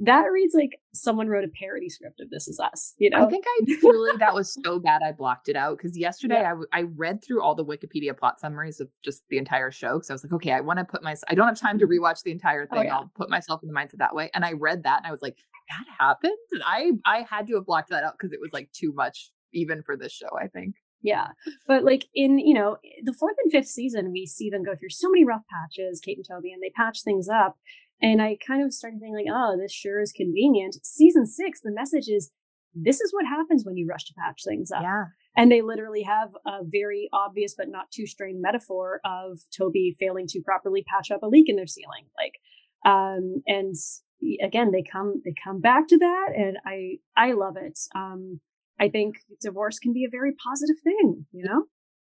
that reads like someone wrote a parody script of This Is Us. You know, I think I <laughs> truly that was so bad I blocked it out because yesterday yeah. I, I read through all the Wikipedia plot summaries of just the entire show because I was like, okay, I want to put my I don't have time to rewatch the entire oh, thing. Oh, yeah. I'll put myself in the mindset that way. And I read that and I was like, that happened. And I I had to have blocked that out because it was like too much even for this show. I think. Yeah. But like in, you know, the fourth and fifth season, we see them go through so many rough patches, Kate and Toby, and they patch things up. And I kind of started thinking, like, oh, this sure is convenient. Season six, the message is this is what happens when you rush to patch things up. Yeah. And they literally have a very obvious but not too strained metaphor of Toby failing to properly patch up a leak in their ceiling. Like, um, and again, they come they come back to that, and I I love it. Um, I think divorce can be a very positive thing, you know?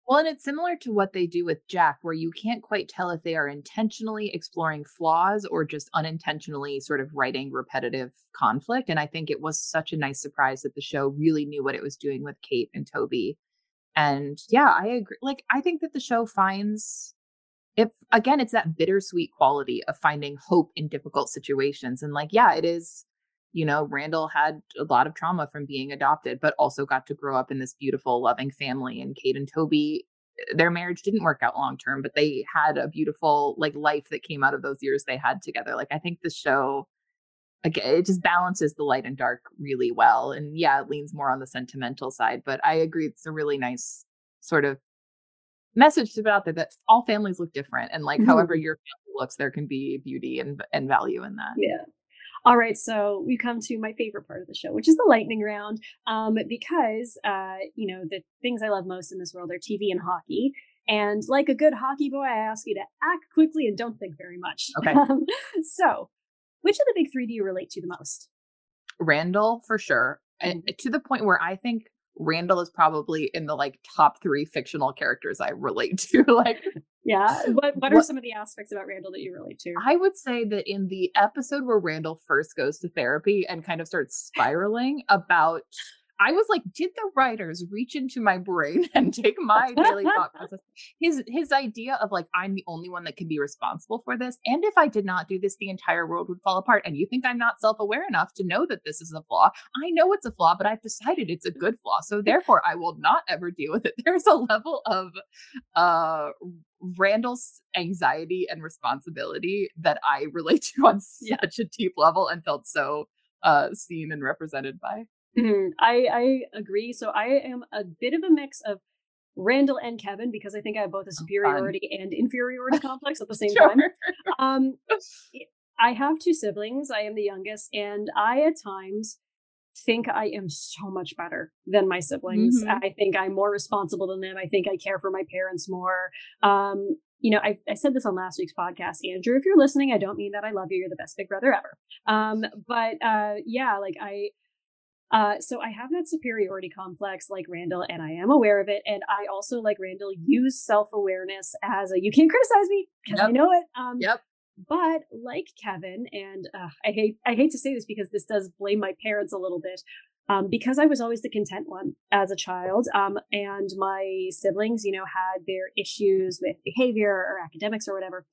Well, and it's similar to what they do with Jack, where you can't quite tell if they are intentionally exploring flaws or just unintentionally sort of writing repetitive conflict. And I think it was such a nice surprise that the show really knew what it was doing with Kate and Toby. And yeah, I agree. Like, I think that the show finds if again, it's that bittersweet quality of finding hope in difficult situations. And like, yeah, it is you know, Randall had a lot of trauma from being adopted, but also got to grow up in this beautiful, loving family. And Kate and Toby, eh, their marriage didn't work out long term, but they had a beautiful like life that came out of those years they had together. Like I think the show again it just balances the light and dark really well. And yeah, it leans more on the sentimental side, but I agree it's a really nice sort of message to put out there that all families look different and like mm-hmm. however your family looks there can be beauty and and value in that yeah all right, so we come to my favorite part of the show, which is the lightning round. Um, because uh, you know, the things I love most in this world are TV and hockey. And like a good hockey boy, I ask you to act quickly and don't think very much. <laughs> Okay. Um, so, which of the big three do you relate to the most? Randall, for sure. And mm-hmm. to the point where I think Randall is probably in the like top three fictional characters I relate to. <laughs> like, yeah. What What are what, some of the aspects about Randall that you relate to? I would say that in the episode where Randall first goes to therapy and kind of starts spiraling about I was like, did the writers reach into my brain <laughs> and take my daily thought <laughs> process? His his idea of like I'm the only one that can be responsible for this, and if I did not do this, the entire world would fall apart. And you think I'm not self aware enough to know that this is a flaw? I know it's a flaw, but I've decided it's a good flaw, so <laughs> therefore I will not ever deal with it. There's a level of uh Randall's anxiety and responsibility that I relate to on such a deep level and felt so uh seen and represented by. Mhm. I I agree. So I am a bit of a mix of Randall and Kevin because I think I have both a superiority and inferiority <laughs> complex at the same time. Um, <laughs> I have two siblings. I am the youngest, and I at times think I am so much better than my siblings. Mhm. I think I'm more responsible than them. I think I care for my parents more. Um, you know, I, I said this on last week's podcast, Andrew. If you're listening, I don't mean that I love you. You're the best big brother ever. Um, but uh, yeah, like I. Uh, so I have that superiority complex like Randall, and I am aware of it. And I also, like Randall, use self awareness as a you can't criticize me because I know it. Um, Yep. but like Kevin, and uh, I hate I hate to say this because this does blame my parents a little bit. Um, because I was always the content one as a child, um, and my siblings, you know, had their issues with behavior or academics or whatever.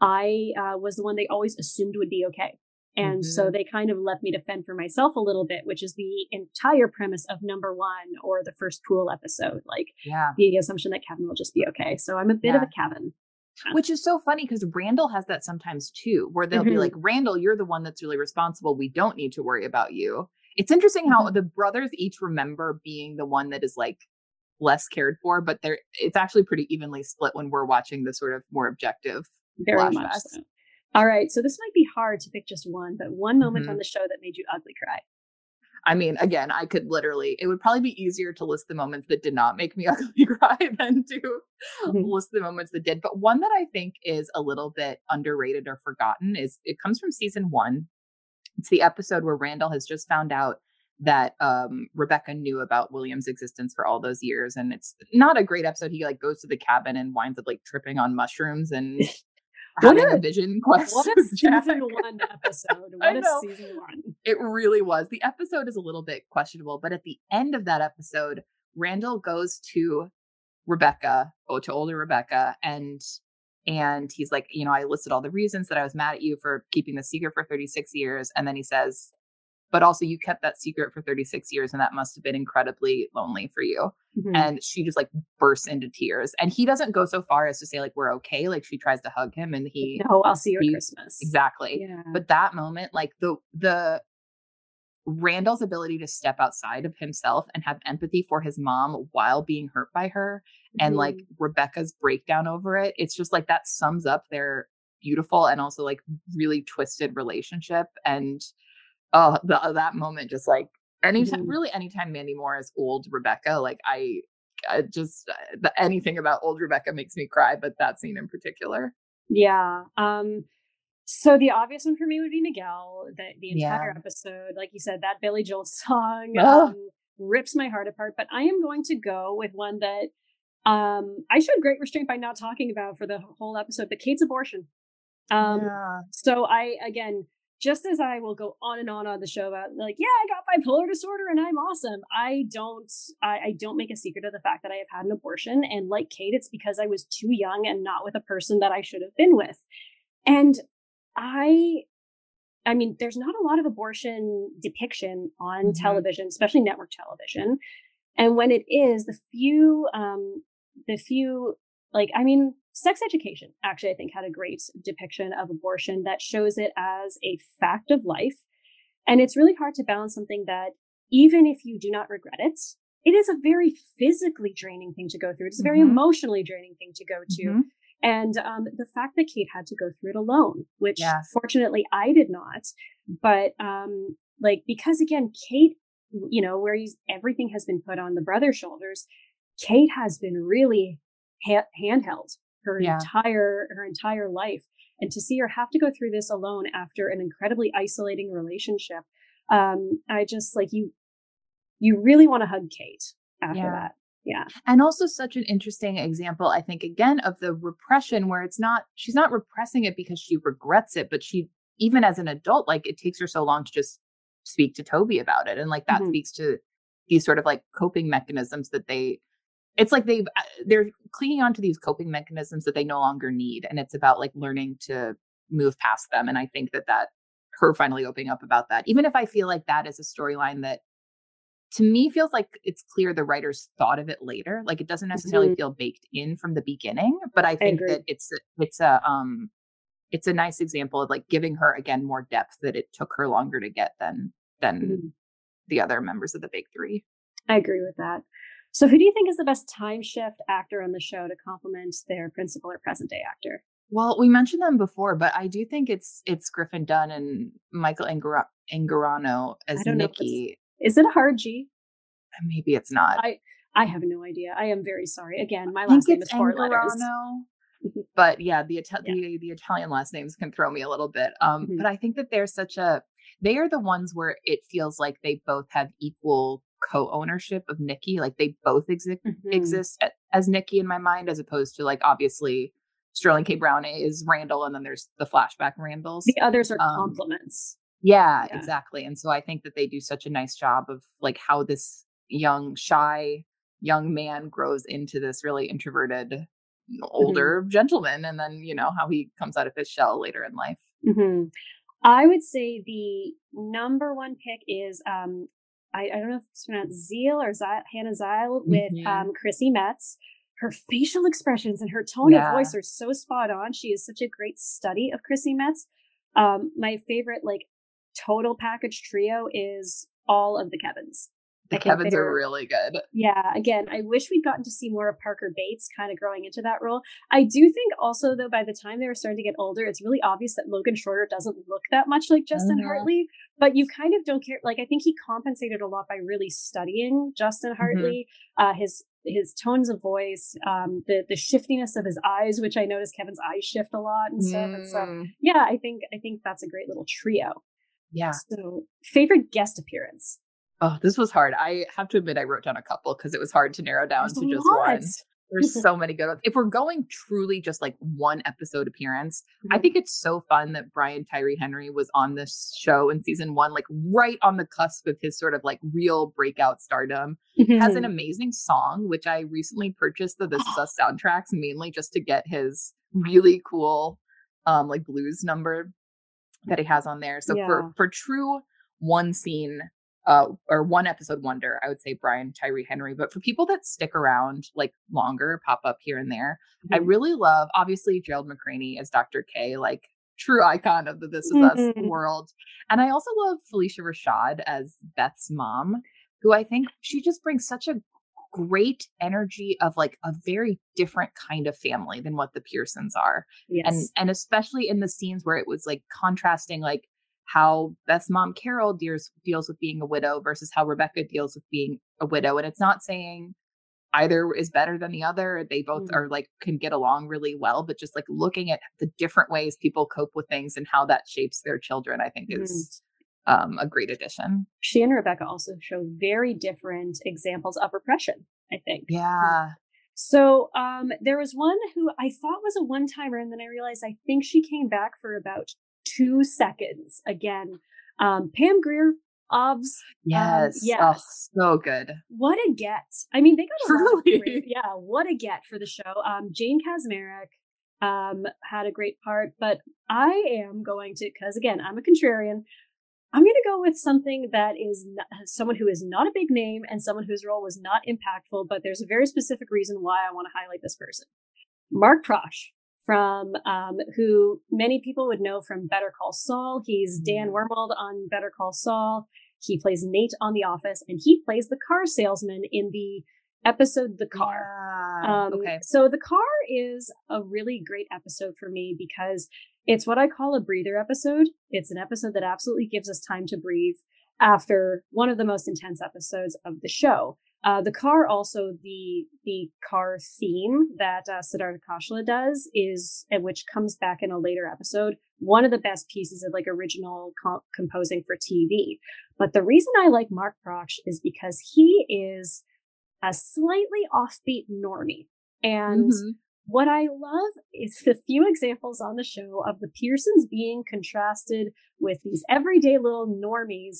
I uh, was the one they always assumed would be okay. And so they kind of left me to fend for myself a little bit, which is the entire premise of number one or the first pool episode. Like Yeah. the assumption that Kevin will just be okay. So I'm a bit of a Kevin. Which is so funny because Randall has that sometimes too, where they'll be Mhm. like, Randall, you're the one that's really responsible. We don't need to worry about you. It's interesting how Mhm. the brothers each remember being the one that is like less cared for, but they're it's actually pretty evenly split when we're watching the sort of more objective Very much so. All right. So this might be hard to pick just one, but one moment Mhm. on the show that made you ugly cry. I mean, again, I could literally, it would probably be easier to list the moments that did not make me <laughs> ugly cry than to Mhm. list the moments that did. But one that I think is a little bit underrated or forgotten is it comes from season one. It's the episode where Randall has just found out that um, Rebecca knew about William's existence for all those years. And it's not a great episode. He like goes to the cabin and winds up like tripping on mushrooms and <laughs> What a- a vision quest. What a season one episode. What a season one. It really was. The episode is a little bit questionable, but at the end of that episode, Randall goes to Rebecca, oh, to older Rebecca, and and he's like, you know, I listed all the reasons that I was mad at you for keeping the secret for 36 years, and then he says, but also you kept that secret for 36 years, and that must have been incredibly lonely for you. Mhm. And she just like bursts into tears, and he doesn't go so far as to say like we're okay. Like she tries to hug him, and he no, I'll see you at Christmas. exactly Yeah. but that moment like the the randall's ability to step outside of himself and have empathy for his mom while being hurt by her and like Mhm. rebecca's breakdown over it it's just like that sums up their beautiful and also like really twisted relationship and oh the, that moment just like anytime Mhm. really anytime mandy moore is old rebecca like i I just uh, the, anything about old rebecca makes me cry but that scene in particular Yeah. Um so the obvious one for me would be Miguel. That the entire Yeah. episode, like you said, that Billy Joel <laughs> song Oh. um, rips my heart apart. But I am going to go with one that um I showed great restraint by not talking about for the whole episode, but Kate's abortion. Um yeah. so I again just as I will go on and on on the show about like, yeah, I got bipolar disorder and I'm awesome. I don't, I, I don't make a secret of the fact that I have had an abortion. And like Kate, it's because I was too young and not with a person that I should have been with. And I, I mean, there's not a lot of abortion depiction on Mhm. television, especially network television. And when it is, the few, um, the few, like, I mean, sex education actually, I think, had a great depiction of abortion that shows it as a fact of life. And it's really hard to balance something that, even if you do not regret it, it is a very physically draining thing to go through. It's a very Mhm. emotionally draining thing to go to. Mhm. And um, the fact that Kate had to go through it alone, which Yeah. fortunately I did not, but um, like because again, Kate, you know, where he's, everything has been put on the brother's shoulders, Kate has been really ha- handheld her Yeah. entire her entire life, and to see her have to go through this alone after an incredibly isolating relationship, um, I just like you, you really want to hug Kate after Yeah. that. Yeah. and also such an interesting example i think again of the repression where it's not she's not repressing it because she regrets it but she even as an adult like it takes her so long to just speak to toby about it and like that Mhm. speaks to these sort of like coping mechanisms that they it's like they've uh, they're clinging onto these coping mechanisms that they no longer need and it's about like learning to move past them and i think that that her finally opening up about that even if i feel like that is a storyline that to me feels like it's clear the writers thought of it later like it doesn't necessarily Mhm. feel baked in from the beginning but i I think agree. that it's it's a um it's a nice example of like giving her again more depth that it took her longer to get than than Mhm. the other members of the big three I agree with that. So, who do you think is the best time shift actor on the show to complement their principal or present day actor? Well, we mentioned them before, but I do think it's it's Griffin Dunne and Michael Angara- Angarano as I don't know if it's- Nicky. Is it a hard G? Maybe it's not. I I have no idea. I am very sorry. Again, my last name is four letters. <laughs> But yeah, the, Ita- Yeah. the the Italian last names can throw me a little bit. Um, Mhm. but I think that they're such a they are the ones where it feels like they both have equal co-ownership of Nicky. Like they both exist Mhm. exist a- as Nicky in my mind, as opposed to like obviously Sterling K. Brown is Randall, and then there's the flashback Randalls. The others are Um, compliments. Yeah, Yeah. exactly. And so I think that they do such a nice job of like how this young, shy young man grows into this really introverted Mm-hmm. older gentleman and then, you know, how he comes out of his shell later in life. hmm I would say the number one pick is um, I, I don't know if it's pronounced Zeal or Hannah Zeile with Mhm. um, Chrissy Metz. Her facial <laughs> expressions and her tone Yeah. of voice are so spot on. She is such a great study of Chrissy Metz. Um, my favorite like total package trio is all of the Kevins. The Kevins they're- really good. Yeah, again, I wish we'd gotten to see more of Parker Bates kind of growing into that role. I do think also, though, by the time they were starting to get older, it's really obvious that Logan Shroyer doesn't look that much like Justin Mhm. Hartley, but you kind of don't care. Like, I think he compensated a lot by really studying Justin Hartley, uh, his his tones of voice, um, the the shiftiness of his eyes, which I noticed Kevin's eyes shift a lot and stuff. And so, Mm, yeah, I think I think that's a great little trio. yeah. So, favorite guest appearance. Oh, this was hard. I have to admit, I wrote down a couple because it was hard to narrow down There's to just lot. one. There's so many good ones. If we're going truly just like one episode appearance, I Mhm. think it's so fun that Brian Tyree Henry was on this show in season one, like right on the cusp of his sort of like real breakout stardom. Has Mm-hmm. an <laughs> amazing song, which I recently purchased the This Is <gasps> Us soundtracks mainly just to get his really cool um like blues number that he has on there. So Yeah. for for true one scene uh or one episode wonder, I would say Brian Tyree Henry. But for people that stick around like longer, pop up here and there, I Mhm. really love obviously Gerald McRaney as Dr. K, like true icon of the This Is Us Mhm. world. And I also love Phylicia Rashad as Beth's mom, who I think she just brings such a great energy of like a very different kind of family than what the Pearsons are. yes. And and especially in the scenes where it was like contrasting like how Beth's mom Carol deals deals with being a widow versus how Rebecca deals with being a widow. And it's not saying either is better than the other. They both Mm. are like can get along really well, but just like looking at the different ways people cope with things and how that shapes their children, I think is um, a great addition. she and Rebecca also show very different examples of repression, I think. Yeah. So um, there was one who I thought was a one timer, and then I realized I think she came back for about two seconds again. Um, Pam Grier, OBS, Yes. yes. Oh, so good. what a get. I mean, they got a of great, yeah, what a get for the show. Um, Jane Kaczmarek um, had a great part, but I am going to, because again, I'm a contrarian. I'm going to go with something that is not, someone who is not a big name and someone whose role was not impactful, but there's a very specific reason why I want to highlight this person. Mark Proksch from um, who many people would know from Better Call Saul. He's Dan Wormald on Better Call Saul. He plays Nate on The Office, and he plays the car salesman in the episode The Car. Yeah. Um, okay. So the car is a really great episode for me because it's what I call a breather episode. It's an episode that absolutely gives us time to breathe after one of the most intense episodes of the show. Uh, the car also the the car theme that uh, Siddhartha Khosla does is which comes back in a later episode. One of the best pieces of like original co- composing for TV. But the reason I like Mark Proksch is because he is a slightly offbeat normie. And Mhm. What I love is the few examples on the show of the Pearsons being contrasted with these everyday little normies,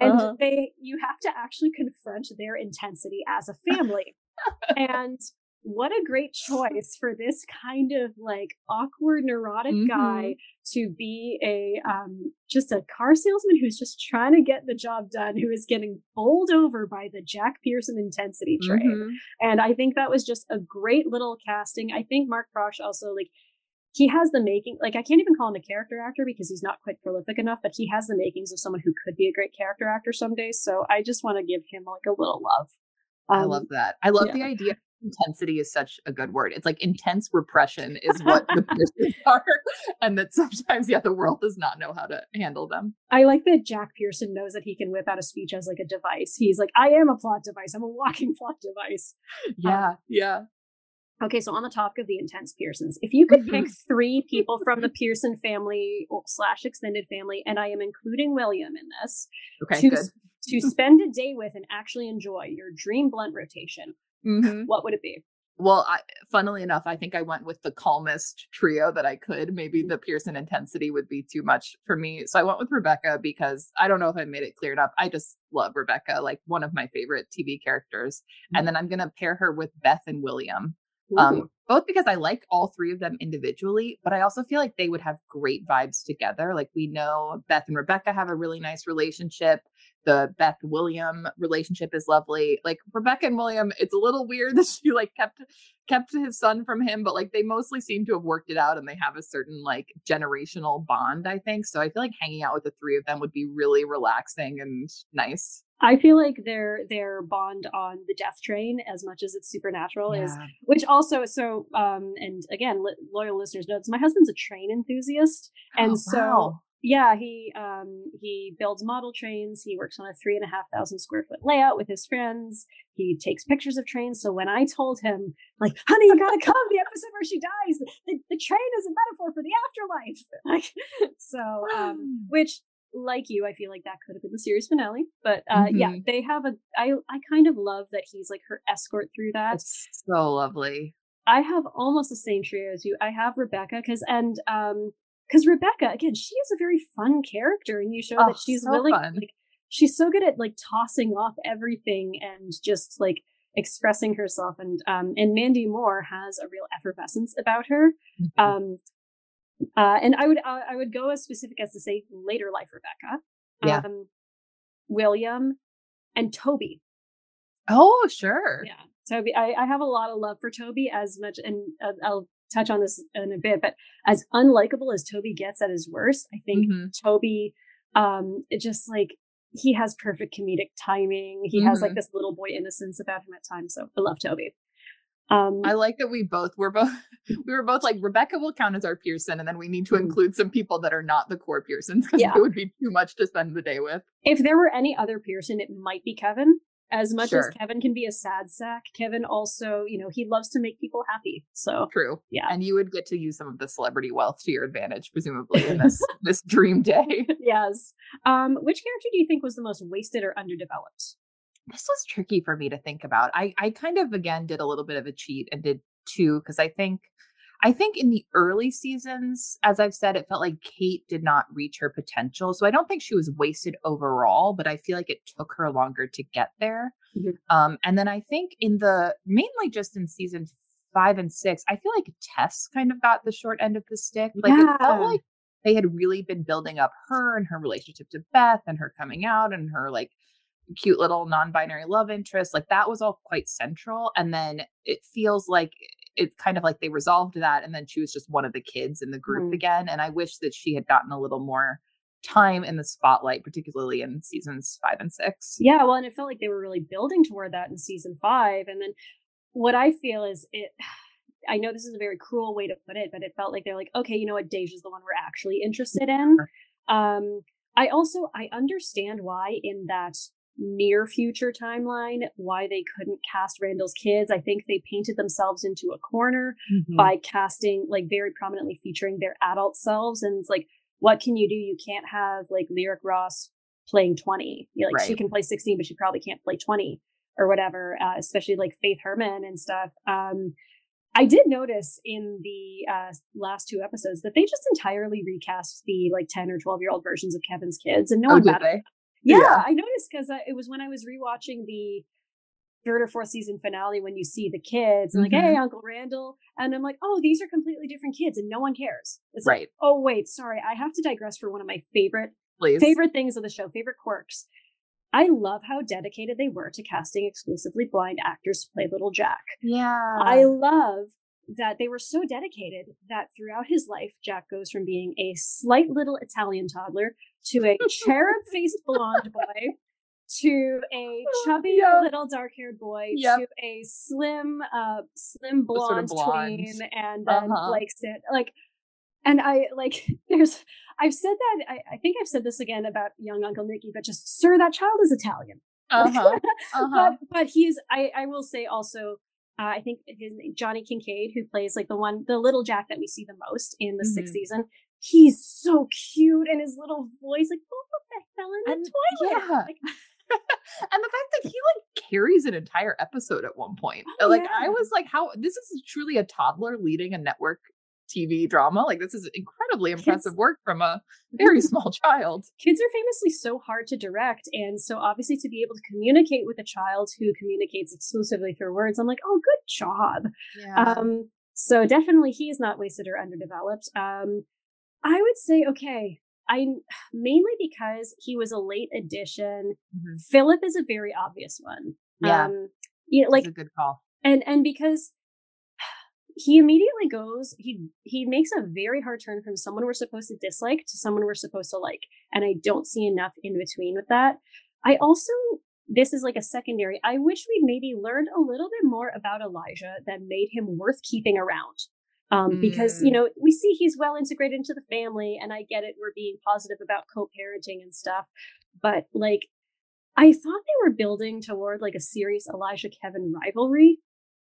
and Uh-huh. they you have to actually confront their intensity as a family. <laughs> and what a great choice for this kind of like awkward neurotic guy to be a um just a car salesman who's just trying to get the job done who is getting bowled over by the Jack Pearson intensity train. Mhm. And I think that was just a great little casting. I think Mark Proksch also like he has the making like I can't even call him a character actor because he's not quite prolific enough, but he has the makings of someone who could be a great character actor someday. So I just want to give him like a little love. I Um, love that. I love the idea. Intensity is such a good word. It's like intense repression is what the Pearsons <laughs> are, and that sometimes, yeah, the world does not know how to handle them. I like that Jack Pearson knows that he can whip out a speech as like a device. He's like, I am a plot device. I'm a walking <laughs> plot device. Yeah, yeah. Okay, so on the topic of the intense Pearsons, if you could pick Mm-hmm. three people from the Pearson family slash extended family, and I am including William in this, Okay, to, good. to spend a day with and actually enjoy your dream blunt rotation, Mhm. what would it be? Well, I, funnily enough, I think I went with the calmest trio that I could. Maybe the Pearson intensity would be too much for me. So I went with Rebecca because I don't know if I made it clear enough. I just love Rebecca, like one of my favorite TV characters. And then I'm going to pair her with Beth and William. Um, both because I like all three of them individually, but I also feel like they would have great vibes together. Like we know Beth and Rebecca have a really nice relationship. The Beth William relationship is lovely. Like Rebecca and William, it's a little weird <laughs> that she like kept kept his son from him, but like they mostly seem to have worked it out and they have a certain like generational bond, I think. So I feel like hanging out with the three of them would be really relaxing and nice. I feel like their their bond on the death train, as much as it's supernatural, is which also so um and again li- loyal listeners notes my husband's a train enthusiast and Oh, so wow. Yeah he um he builds model trains. He works on a three and a half thousand square foot layout with his friends. He takes pictures of trains. So when i told him like honey you gotta come the episode where she dies the, the train is a metaphor for the afterlife. <laughs> Like so um which like you i feel like that could have been the series finale. But uh yeah Mhm. they have a i i kind of love that he's like her escort through that. That's so lovely. I have almost the same trio as you. I have Rebecca because and um because Rebecca again, she is a very fun character, and you show Oh, that she's so willing. fun. Like, she's so good at like tossing off everything and just like expressing herself. And um and Mandy Moore has a real effervescence about her. Mhm. Um, uh, and I would uh, I would go as specific as to say later life Rebecca. Yeah. Um, William and Toby. oh, sure. Yeah, Toby. I, I have a lot of love for Toby as much, and uh, I'll touch on this in a bit. But as unlikable as Toby gets at his worst, I think Mhm. Toby, um, it just like he has perfect comedic timing. He has like Mhm. this little boy innocence about him at times. So I love Toby. Um, I like that we both were both <laughs> we were both like Rebecca will count as our Pearson, and then we need to Mhm. include some people that are not the core Pearsons because Yeah. it would be too much to spend the day with. if there were any other Pearson, it might be Kevin. As much as Kevin can be a sad sack, Kevin also, you know, he loves to make people happy. So True. Yeah. And you would get to use some of the celebrity wealth to your advantage, presumably, in <laughs> this this dream day. yes. Um, which character do you think was the most wasted or underdeveloped? This was tricky for me to think about. I I kind of again did a little bit of a cheat and did two because I think I think in the early seasons, as I've said, it felt like Kate did not reach her potential. So I don't think she was wasted overall, but I feel like it took her longer to get there. Mhm. Um, and then I think in the mainly just in season five and six, I feel like Tess kind of got the short end of the stick. Like it felt like they had really been building up her and her relationship to Beth and her coming out and her like cute little non-binary love interest like that was all quite central and then it feels like it's kind of like they resolved that and then she was just one of the kids in the group Mhm. again and i wish that she had gotten a little more time in the spotlight particularly in seasons five and six Yeah, well, and it felt like they were really building toward that in season five. And then what I feel is it, <sighs> I know this is a very cruel way to put it, but it felt like they're like, okay, you know what, Deja's the one we're actually interested in. Um, I also, I understand why in that near future timeline, why they couldn't cast Randall's kids. I think they painted themselves into a corner Mm-hmm. by casting like very prominently featuring their adult selves and it's like what can you do you can't have like lyric ross playing 20 You're like she can play 16 but she probably can't play 20 or whatever uh, especially like faithe herman and stuff um I did notice in the uh, last two episodes that they just entirely recast the like 10 or 12 year old versions of Kevin's kids and no Oh, one did mattered. Yeah, Yeah. I noticed because it was when I was rewatching the third or fourth season finale when you see the kids and like, Mhm. hey, Uncle Randall, and I'm like, oh, these are completely different kids, and no one cares. It's like, Right. oh wait, sorry, I have to digress for one of my favorite Please. favorite things of the show, favorite quirks. I love how dedicated they were to casting exclusively blind actors to play Little Jack. Yeah. I love that they were so dedicated that throughout his life, Jack goes from being a slight little Italian toddler to a cherub faced <laughs> blonde boy to a chubby Yeah. little dark haired boy Yep. to a slim, uh, slim sort blonde, of blonde. tween and then Uh-huh. like like and I like <laughs> there's I've said that I, I think I've said this again about young Uncle Nicky, but just sir, that child is Italian. Uh-huh. <laughs> Uh-huh. but but he's I I will say also uh, I think his Johnny Kincaid who plays like the one the little Jack that we see the most in the sixth Mhm. season. He's so cute and his little voice like oh that fell in the And- toilet. yeah. Like, <laughs> and the fact that he like carries an entire episode at one point. Oh, like yeah. I was like, how this is truly a toddler leading a network TV drama. Like this is incredibly impressive Kids- work from a <laughs> very small child. kids are famously so hard to direct and so obviously to be able to communicate with a child who communicates exclusively through words i'm like oh good job Yeah. um so definitely he is not wasted or underdeveloped um i would say okay i mainly because he was a late addition Mhm. philip is a very obvious one Yeah. um you know, like like a good call. and and because he immediately goes he he makes a very hard turn from someone we're supposed to dislike to someone we're supposed to like and i don't see enough in between with that i also this is like a secondary i wish we'd maybe learned a little bit more about elijah that made him worth keeping around um, because you Mm. know we see he's well integrated into the family and i get it we're being positive about co-parenting and stuff but like i thought they were building toward like a serious elijah kevin rivalry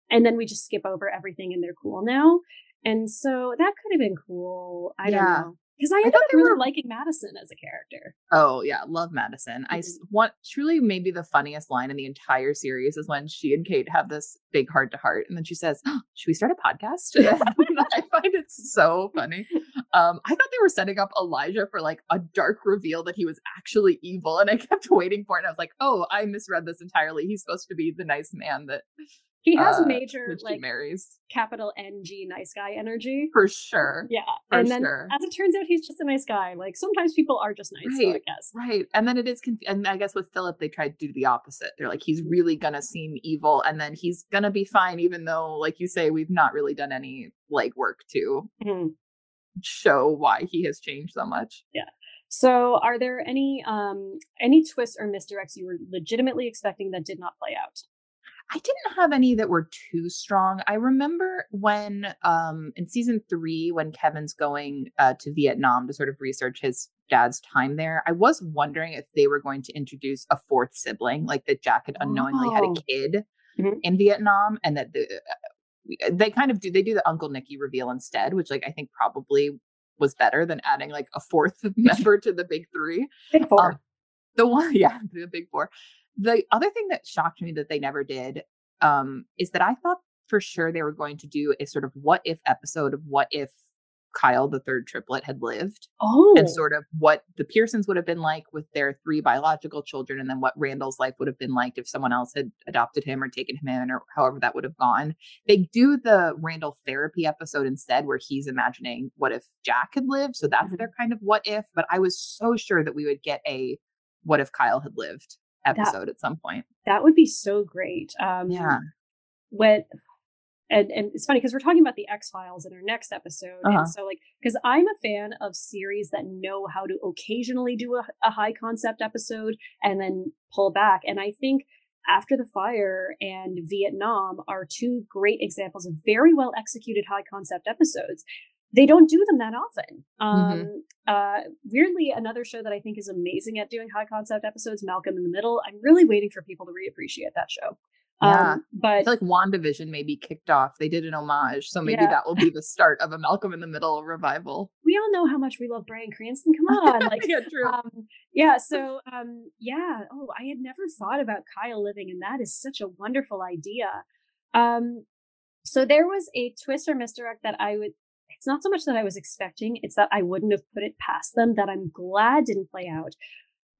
and then we just skip over everything and they're cool now. And so that could have been cool. I Yeah. don't know. Because I ended thought up they really were- liking Madison as a character. Oh yeah, love Madison. I want truly maybe the funniest line in the entire series is when she and Kate have this big heart to heart, and then she says, "Oh, "Should we start a podcast?" <laughs> I find it so funny. Um, I thought they were setting up Elijah for like a dark reveal that he was actually evil, and I kept waiting for it. And I was like, "Oh, I misread this entirely. He's supposed to be the nice man that He has uh, major like marries capital NG nice guy energy. for sure." Yeah. For and then sure. as it turns out, he's just a nice guy. Like sometimes people are just nice, so I Right. guess. Right. And then it is, conf- and I guess with Philip, they tried to do the opposite. They're like, he's really going to seem evil and then he's going to be fine, even though, like you say, we've not really done any like work to Mhm. show why he has changed so much. Yeah. So are there any um any twists or misdirects you were legitimately expecting that did not play out? I didn't have any that were too strong. I remember when um in season 3 when Kevin's going uh to Vietnam to sort of research his dad's time there, I was wondering if they were going to introduce a fourth sibling like that Jack had unknowingly had Oh. a kid Mhm. in Vietnam and that the they kind of do they do the Uncle Nicky reveal instead, which like I think probably was better than adding like a fourth <laughs> member to the big 3. Big four. Um, the one, <laughs> yeah, the big four. The other thing that shocked me that they never did um, is that I thought for sure they were going to do a sort of what if episode of what if Kyle, the third triplet, had lived, oh, and sort of what the Pearsons would have been like with their three biological children, and then what Randall's life would have been like if someone else had adopted him or taken him in, or however that would have gone. They do the Randall therapy episode instead, where he's imagining what if Jack had lived. So that's Mhm. their kind of what if. But I was so sure that we would get a what if Kyle had lived episode at some point. that would be so great. Um, Yeah. What and and it's funny because we're talking about the X Files in our next episode, Uh-huh. and so like because I'm a fan of series that know how to occasionally do a, a high concept episode and then pull back, and I think. After the Fire and Vietnam are two great examples of very well executed high concept episodes. They don't do them that often. Um, uh, weirdly, another show that I think is amazing at doing high concept episodes, Malcolm in the Middle. I'm really waiting for people to reappreciate that show. Yeah. Um, but I feel like WandaVision maybe kicked off. They did an homage. So maybe Yeah. that will be the start of a Malcolm in the Middle revival. we all know how much we love Bryan Cranston. Come on, <laughs> like yeah, true. um, yeah. So um, yeah. Oh, I had never thought about Kyle living, and that is such a wonderful idea. Um, So there was a twist or misdirect that I would. It's not so much that I was expecting; it's that I wouldn't have put it past them. That I'm glad didn't play out.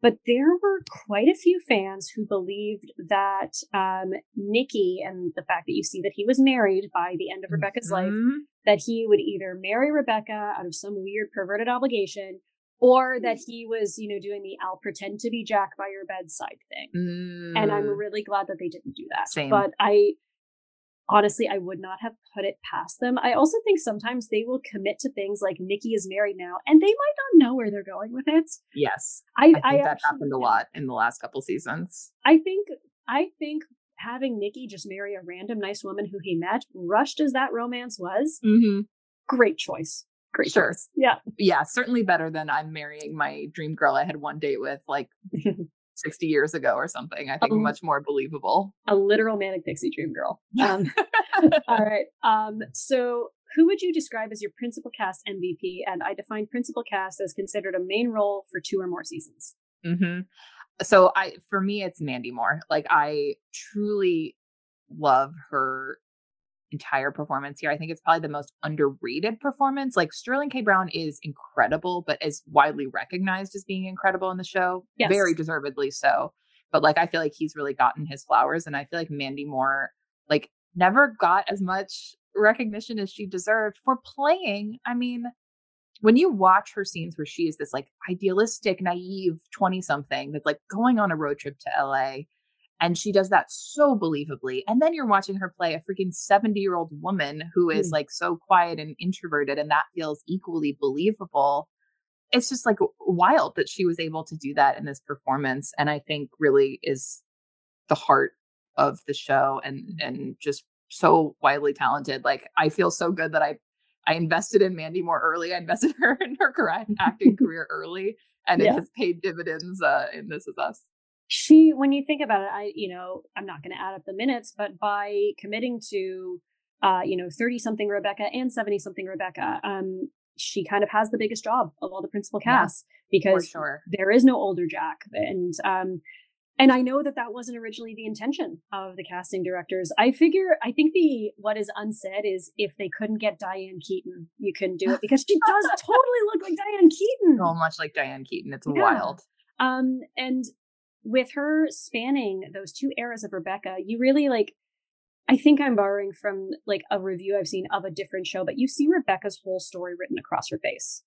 But there were quite a few fans who believed that um, Nicky and the fact that you see that he was married by the end of Rebecca's life, Mhm. that he would either marry Rebecca out of some weird perverted obligation, or that he was, you know, doing the I'll pretend to be Jack by your bedside thing. And I'm Mm. really glad that they didn't do that. Same. But I honestly, I would not have put it past them. I also think sometimes they will commit to things like Nicky is married now, and they might not know where they're going with it. yes, I, I think that actually- happened a lot in the last couple seasons. I think I think having Nicky just marry a random nice woman who he met, rushed as that romance was, Mm-hmm. great choice. Great Sure. choice. Yeah. Yeah, certainly better than I'm marrying my dream girl I had one date with like <laughs> 60 years ago or something. I think Um, much more believable. a literal manic pixie dream girl. <laughs> Um, <laughs> all right. Um, so who would you describe as your principal cast MVP? And I define principal cast as considered a main role for two or more seasons. hmm So I, for me, it's Mandy Moore. Like I truly love her entire performance here. I think it's probably the most underrated performance. Like Sterling K. Brown is incredible, but is widely recognized as being incredible in the show. Yes. Very deservedly so. But like I feel like he's really gotten his flowers. And I feel like Mandy Moore like never got as much recognition as she deserved for playing. I mean, when you watch her scenes where she is this like idealistic, naive 20 something that's like going on a road trip to LA and she does that so believably. And then you're watching her play a freaking 70 year old woman who is Mm. like so quiet and introverted, and that feels equally believable. It's just like wild that she was able to do that in this performance. And I think really is the heart of the show and and just so wildly talented. Like I feel so good that I I invested in Mandy Moore early. I invested <laughs> her in her career, acting <laughs> career early, and it has paid dividends uh, in This Is Us. She, when you think about it, I, you know, I'm not going to add up the minutes, but by committing to, uh, you know, 30 something Rebecca and 70 something Rebecca, um, she kind of has the biggest job of all the principal Yeah, casts For because sure. there is no older Jack, and um, and I know that that wasn't originally the intention of the casting directors. I figure, I think the what is unsaid is if they couldn't get Diane Keaton, you couldn't do it because she does <laughs> totally look like Diane Keaton. So much like Diane Keaton. It's Yeah. wild. Um, and with her spanning those two eras of Rebecca, you really like. I think I'm borrowing from like a review I've seen of a different show, but you see Rebecca's whole story written across her face,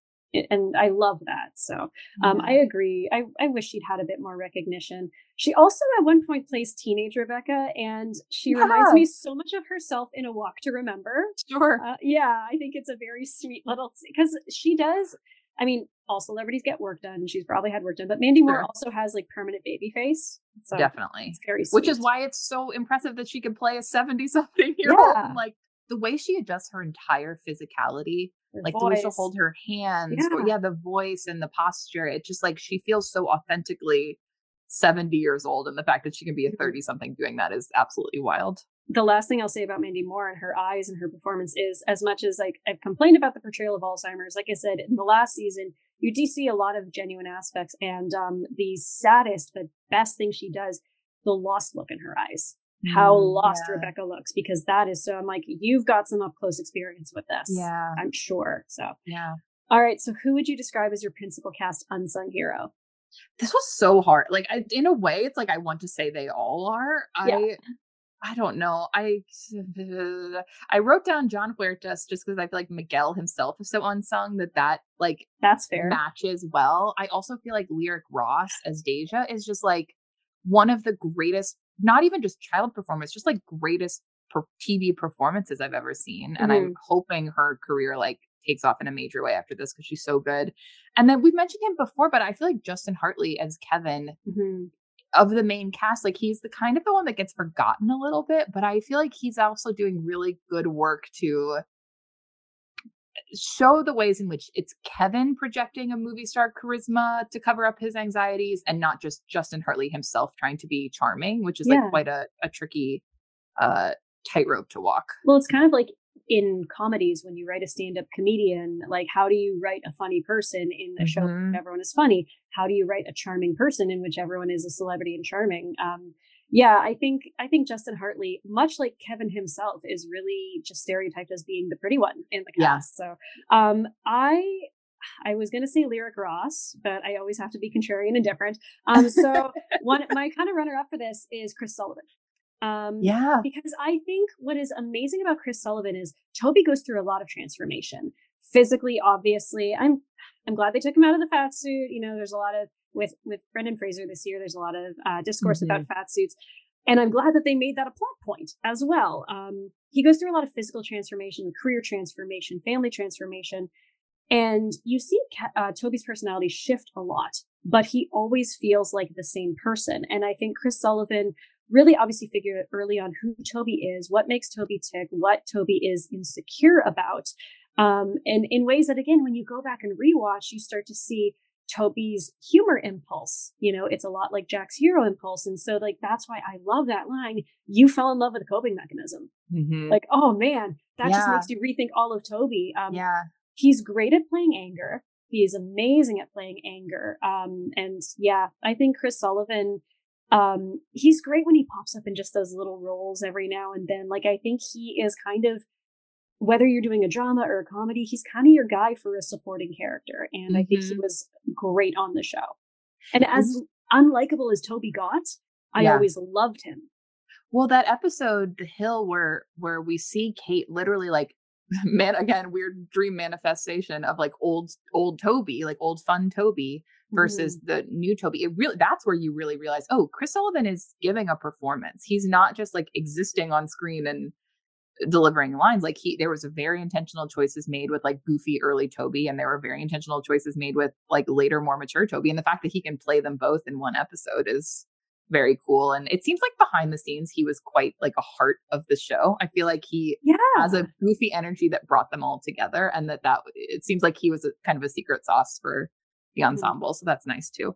and I love that. So, um, I agree. I I wish she'd had a bit more recognition. She also at one point plays teenage Rebecca, and she reminds me so much of herself in A Walk to Remember. sure. Uh, yeah, I think it's a very sweet little because she does. I mean, all celebrities get work done. She's probably had work done, but Mandy Moore Sure. also has like permanent baby face. So Definitely. it's. Which is why it's so impressive that she can play a 70 something year old. Yeah. Like the way she adjusts her entire physicality, Her like the way she'll voice. hold her hands, or Yeah. yeah, the voice and the posture. It just like she feels so authentically 70 years old. And the fact that she can be a Mhm. 30 something doing that is absolutely wild. The last thing I'll say about Mandy Moore and her eyes and her performance is as much as like I've complained about the portrayal of Alzheimer's, like I said in the last season, you do see a lot of genuine aspects and um the saddest but best thing she does, the lost look in her eyes. How Mm, lost yeah. Rebecca looks because that is so I'm like, you've got some up close experience with this. Yeah. I'm sure. So Yeah. all right. So who would you describe as your principal cast unsung hero? This was so hard. Like I, in a way, it's like I want to say they all are. Yeah. I I don't know. I <laughs> I wrote down Jon Huertas just because I feel like Miguel himself is so unsung that that like That's fair. matches well. I also feel like Lyric Ross as Deja is just like one of the greatest, not even just child performers, just like greatest per- TV performances I've ever seen. And I'm hoping her career like takes off in a major way after this because she's so good. And then we've mentioned him before, but I feel like Justin Hartley as Kevin Mhm. Of the main cast, like he's the kind of the one that gets forgotten a little bit, but I feel like he's also doing really good work to show the ways in which it's Kevin projecting a movie star charisma to cover up his anxieties and not just Justin Hartley himself trying to be charming, which is Yeah. like quite a, a tricky uh tightrope to walk. Well, it's kind of like in comedies when you write a stand-up comedian, like how do you write a funny person in a show Mhm. where everyone is funny? How do you write a charming person in which everyone is a celebrity and charming? Um, yeah, I think I think Justin Hartley, much like Kevin himself, is really just stereotyped as being the pretty one in the cast. Yeah. So um I I was gonna say Lyric Ross, but I always have to be contrarian and different. Um so <laughs> one my kind of runner up for this is Chris Sullivan. Um, yeah. Because I think what is amazing about Chris Sullivan is Toby goes through a lot of transformation. Physically, obviously. I'm I'm glad they took him out of the fat suit. You know, there's a lot of with with Brendan Fraser this year. There's a lot of uh, discourse mm-hmm. about fat suits, and I'm glad that they made that a plot point as well. Um, he goes through a lot of physical transformation, career transformation, family transformation, and you see uh, Toby's personality shift a lot, but he always feels like the same person. And I think Chris Sullivan really obviously figure out early on who Toby is, what makes Toby tick, what Toby is insecure about. Um, and in ways that, again, when you go back and rewatch, you start to see Toby's humor impulse. You know, it's a lot like Jack's hero impulse. And so, like, that's why I love that line. You fell in love with a coping mechanism. Mm-hmm. Like, oh man, that yeah. just makes you rethink all of Toby. Um, yeah. He's great at playing anger. He is amazing at playing anger. Um, and yeah, I think Chris Sullivan, um, he's great when he pops up in just those little roles every now and then. Like, I think he is kind of whether you're doing a drama or a comedy, he's kind of your guy for a supporting character. And mm-hmm. I think he mm-hmm. was great on the show. And as unlikable as Toby got, I yeah. always loved him. Well, that episode, The Hill, where where we see Kate literally like <laughs> man again, weird dream manifestation of like old old Toby, like old fun Toby versus mm-hmm. the new Toby. It really that's where you really realize, oh, Chris Sullivan is giving a performance. He's not just like existing on screen and delivering lines like he there was a very intentional choices made with like goofy early toby and there were very intentional choices made with like later more mature toby and the fact that he can play them both in one episode is very cool and it seems like behind the scenes he was quite like a heart of the show i feel like he yeah. has a goofy energy that brought them all together and that that it seems like he was a, kind of a secret sauce for the mm-hmm. ensemble so that's nice too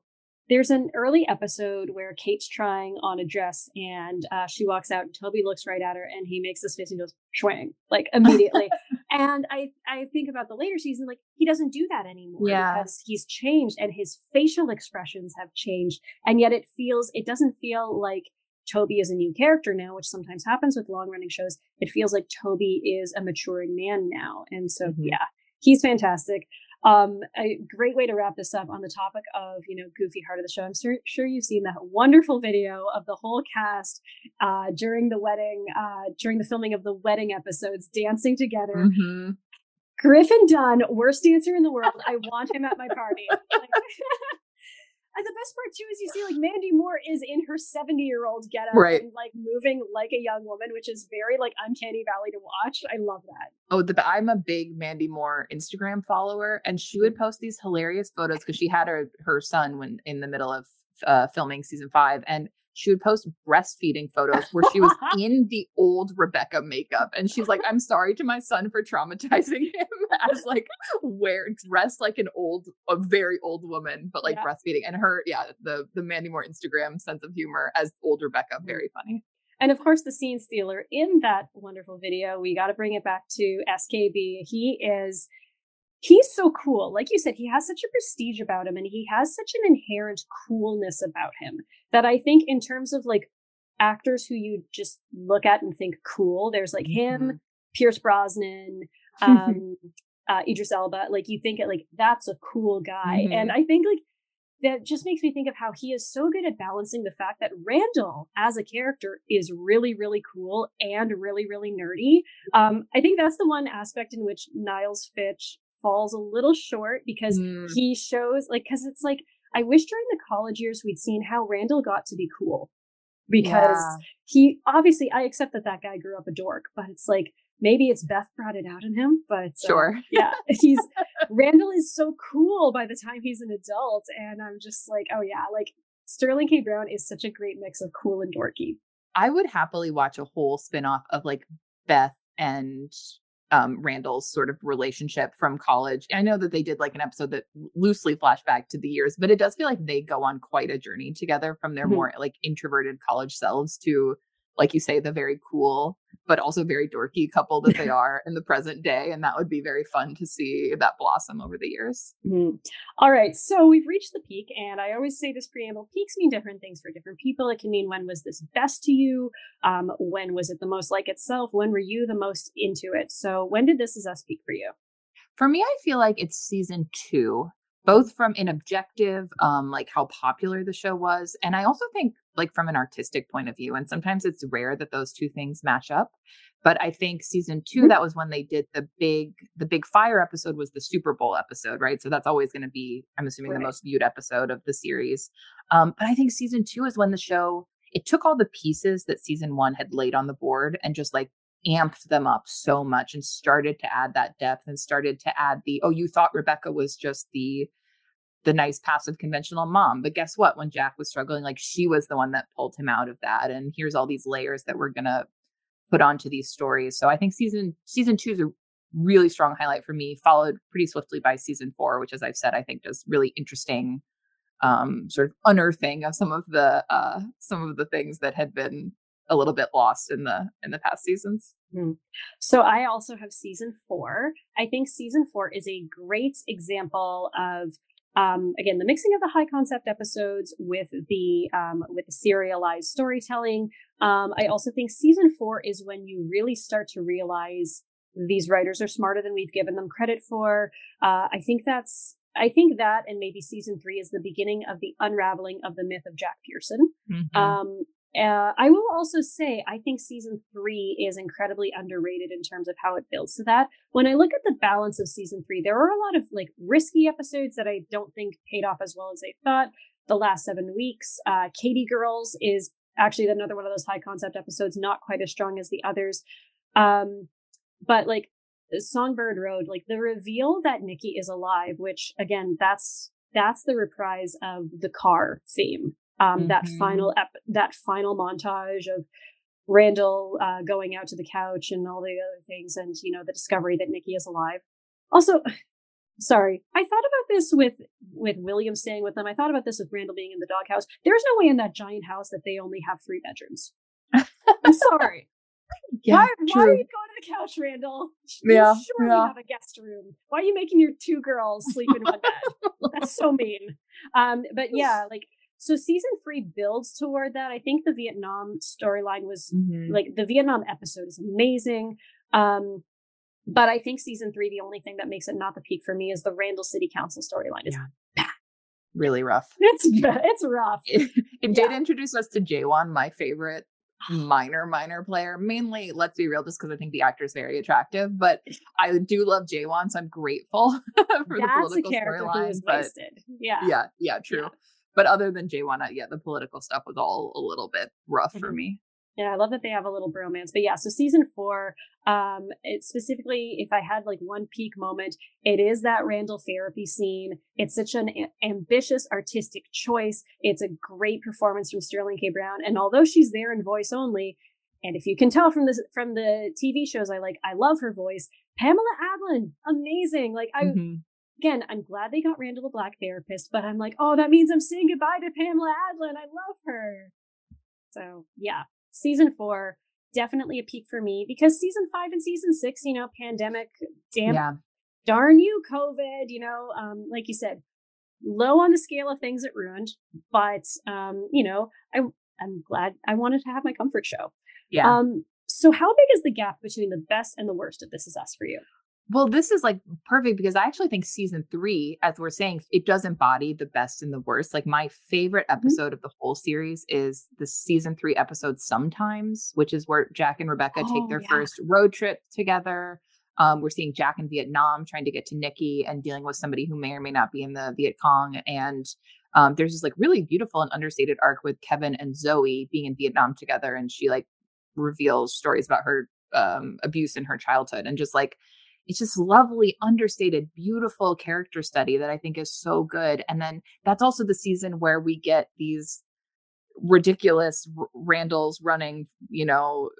there's an early episode where Kate's trying on a dress and uh, she walks out and Toby looks right at her and he makes this face and goes swing like <laughs> immediately. and I I think about the later season like he doesn't do that anymore yeah. because he's changed and his facial expressions have changed and yet it feels it doesn't feel like Toby is a new character now, which sometimes happens with long running shows. It feels like Toby is a maturing man now. And so, mm-hmm. yeah, he's fantastic. Um, a great way to wrap this up on the topic of, you know, goofy heart of the show. I'm sur- sure you've seen that wonderful video of the whole cast uh, during the wedding, uh, during the filming of the wedding episodes, dancing together. Mm-hmm. Griffin Dunne, worst dancer in the world. I want him at my party. Like, <laughs> <laughs> And the best part too is you see like Mandy Moore is in her 70 year old getup right. and like moving like a young woman, which is very like uncanny valley to watch. I love that. Oh, the I'm a big Mandy Moore Instagram follower, and she would post these hilarious photos because she had her her son when in the middle of uh, filming season five, and she would post breastfeeding photos where she was <laughs> in the old Rebecca makeup. And she's like, I'm sorry to my son for traumatizing <laughs> him as like wear dressed like an old, a very old woman, but like yeah. breastfeeding. And her, yeah, the the Mandy Moore Instagram sense of humor as old Rebecca, mm-hmm. very funny. And of course, the scene stealer in that wonderful video, we got to bring it back to SKB. He is he's so cool. Like you said, he has such a prestige about him and he has such an inherent coolness about him that I think, in terms of like actors who you just look at and think cool, there's like mm-hmm. him, Pierce Brosnan, um, <laughs> uh, Idris Elba. Like you think it like that's a cool guy. Mm-hmm. And I think like that just makes me think of how he is so good at balancing the fact that Randall as a character is really, really cool and really, really nerdy. Um, I think that's the one aspect in which Niles Fitch falls a little short because mm. he shows like because it's like I wish during the college years we'd seen how Randall got to be cool because yeah. he obviously I accept that that guy grew up a dork, but it's like maybe it's Beth brought it out in him, but uh, sure, <laughs> yeah, he's Randall is so cool by the time he's an adult, and I'm just like, oh yeah, like Sterling K. Brown is such a great mix of cool and dorky. I would happily watch a whole spinoff of like Beth and um, Randall's sort of relationship from college. I know that they did like an episode that loosely flashback to the years, but it does feel like they go on quite a journey together from their mm-hmm. more like introverted college selves to, like you say, the very cool but also very dorky couple that they <laughs> are in the present day. And that would be very fun to see that blossom over the years. Mm. All right. So we've reached the peak. And I always say this preamble peaks mean different things for different people. It can mean when was this best to you? Um, when was it the most like itself? When were you the most into it? So when did This Is Us peak for you? For me, I feel like it's season two both from an objective um like how popular the show was and i also think like from an artistic point of view and sometimes it's rare that those two things match up but i think season 2 mm-hmm. that was when they did the big the big fire episode was the super bowl episode right so that's always going to be i'm assuming right. the most viewed episode of the series um but i think season 2 is when the show it took all the pieces that season 1 had laid on the board and just like amped them up so much and started to add that depth and started to add the oh you thought rebecca was just the the nice passive conventional mom but guess what? When jack was struggling like she was the one that pulled him out of that and here's all these layers that we're gonna put onto these stories. So i think season season two is a really strong highlight for me followed pretty swiftly by season four which as i've said i think does really interesting um sort of unearthing of some of the uh some of the things that had been a little bit lost in the in the past seasons. Mm-hmm. So I also have season 4. I think season 4 is a great example of um, again the mixing of the high concept episodes with the um, with the serialized storytelling. Um, I also think season 4 is when you really start to realize these writers are smarter than we've given them credit for. Uh, I think that's I think that and maybe season three is the beginning of the unraveling of the myth of Jack Pearson. Mm-hmm. Um, uh, I will also say, I think season three is incredibly underrated in terms of how it builds to that. When I look at the balance of season three, there are a lot of like risky episodes that I don't think paid off as well as I thought. The last seven weeks, uh, Katie Girls is actually another one of those high concept episodes, not quite as strong as the others. Um, but like Songbird Road, like the reveal that Nicky is alive, which again, that's that's the reprise of the car theme um, mm-hmm. that final ep- that final montage of Randall uh, going out to the couch and all the other things, and you know the discovery that Nicky is alive. Also, <sighs> sorry, I thought about this with with William staying with them. I thought about this with Randall being in the doghouse. There's no way in that giant house that they only have three bedrooms. I'm sorry. <laughs> Yeah, why, why, are you going to the couch, Randall? You yeah, sure yeah. have a guest room. Why are you making your two girls sleep in one bed? <laughs> That's so mean. Um, but yeah, like so season three builds toward that. I think the Vietnam storyline was mm-hmm. like the Vietnam episode is amazing. Um, but I think season three, the only thing that makes it not the peak for me is the Randall City Council storyline. Is yeah. really rough. <laughs> It's it's rough. It, it yeah. did introduce us to Jaewon, my favorite <sighs> minor minor player. Mainly, let's be real, just because I think the actor is very attractive. But I do love Jaewon, so I'm grateful <laughs> for That's the political storyline. But yeah, yeah, yeah, true. Yeah but other than Jaewon, yeah, the political stuff was all a little bit rough mm-hmm. for me. Yeah, I love that they have a little bromance. But yeah, so season four, um, it specifically, if I had like one peak moment, it is that Randall therapy scene. It's such an a- ambitious artistic choice. It's a great performance from Sterling K. Brown. And although she's there in voice only, and if you can tell from the from the TV shows I like, I love her voice. Pamela Adlon, amazing. Like I mm-hmm again, I'm glad they got Randall a black therapist, but I'm like, oh, that means I'm saying goodbye to Pamela Adlon. I love her. So yeah, season four, definitely a peak for me because season five and season six, you know, pandemic, damn, yeah. darn you, COVID, you know, um, like you said, low on the scale of things it ruined, but um, you know, I I'm glad I wanted to have my comfort show. Yeah. Um, so how big is the gap between the best and the worst of This Is Us for you? Well, this is like perfect because I actually think season three, as we're saying, it does embody the best and the worst. Like my favorite mm-hmm. episode mm-hmm. of the whole series is the season three episode Sometimes, which is where Jack and Rebecca oh, take their yeah. first road trip together. Um, we're seeing Jack in Vietnam trying to get to Nicky and dealing with somebody who may or may not be in the Viet Cong. And um, there's this like really beautiful and understated arc with Kevin and Zoe being in Vietnam together. And she like reveals stories about her um, abuse in her childhood and just like it's just lovely, understated, beautiful character study that I think is so good. And then that's also the season where we get these ridiculous r- Randalls running, you know,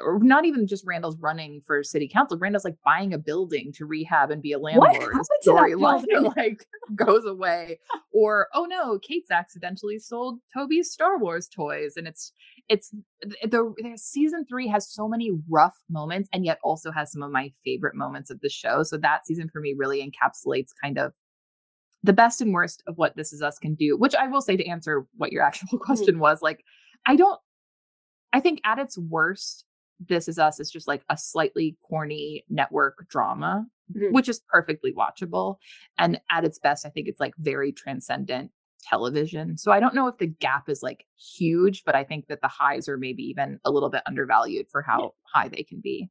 or not even just Randall's running for city council. Randall's like buying a building to rehab and be a landlord. Storyline <laughs> like goes away. Or oh no, Kate's accidentally sold Toby's Star Wars toys, and it's it's the, the season three has so many rough moments, and yet also has some of my favorite moments of the show. So that season for me really encapsulates kind of the best and worst of what This Is Us can do. Which I will say to answer what your actual mm-hmm. <laughs> question was, like I don't. I think at its worst, this Is Us is just like a slightly corny network drama, mm-hmm. which is perfectly watchable. And at its best, I think it's like very transcendent television. So I don't know if the gap is like huge, but I think that the highs are maybe even a little bit undervalued for how yeah. high they can be.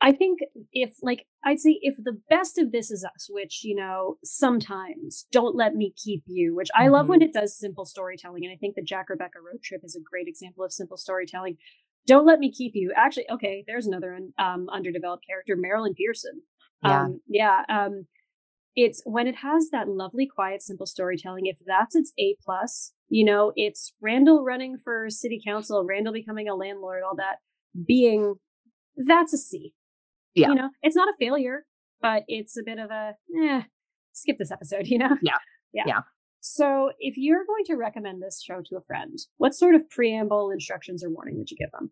I think if like I'd say if the best of this is us, which you know sometimes don't let me keep you, which I mm-hmm. love when mm-hmm. it does simple storytelling, and I think the Jack Rebecca road trip is a great example of simple storytelling. Don't Let Me Keep You. Actually, okay, there's another um, underdeveloped character, Marilyn Pearson. Yeah. Um, yeah. Um, it's when it has that lovely, quiet, simple storytelling. If that's its A plus, you know, it's Randall running for city council, Randall becoming a landlord, all that being that's a C. Yeah. You know, it's not a failure, but it's a bit of a eh, skip this episode, <laughs> you know? Yeah. Yeah. Yeah. So, if you're going to recommend this show to a friend, what sort of preamble, instructions, or warning would you give them?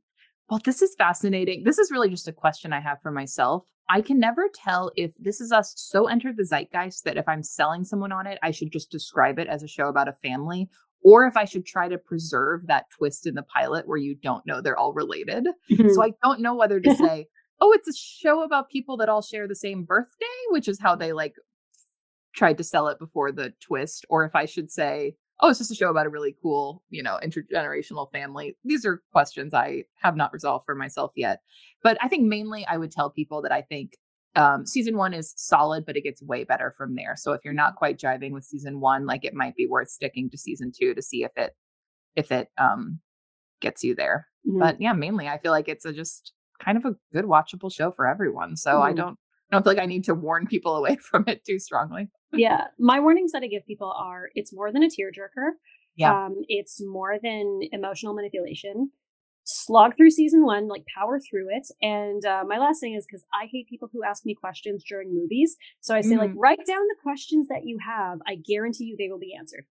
Well, this is fascinating. This is really just a question I have for myself. I can never tell if this is us so entered the zeitgeist that if I'm selling someone on it, I should just describe it as a show about a family, or if I should try to preserve that twist in the pilot where you don't know they're all related. Mm-hmm. So I don't know whether to <laughs> say, oh, it's a show about people that all share the same birthday, which is how they like tried to sell it before the twist, or if I should say, oh, it's just a show about a really cool, you know, intergenerational family. These are questions I have not resolved for myself yet. But I think mainly I would tell people that I think um, season one is solid, but it gets way better from there. So if you're not quite jiving with season one, like it might be worth sticking to season two to see if it if it um gets you there. Mm-hmm. But yeah, mainly I feel like it's a just kind of a good watchable show for everyone. So mm-hmm. I don't I don't feel like I need to warn people <laughs> away from it too strongly yeah. My warnings that I give people are it's more than a tearjerker. Yeah. Um, it's more than emotional manipulation. Slog through season one, like power through it. And uh, my last thing is because I hate people who ask me questions during movies. So I say, mm. like, write down the questions that you have. I guarantee you they will be answered.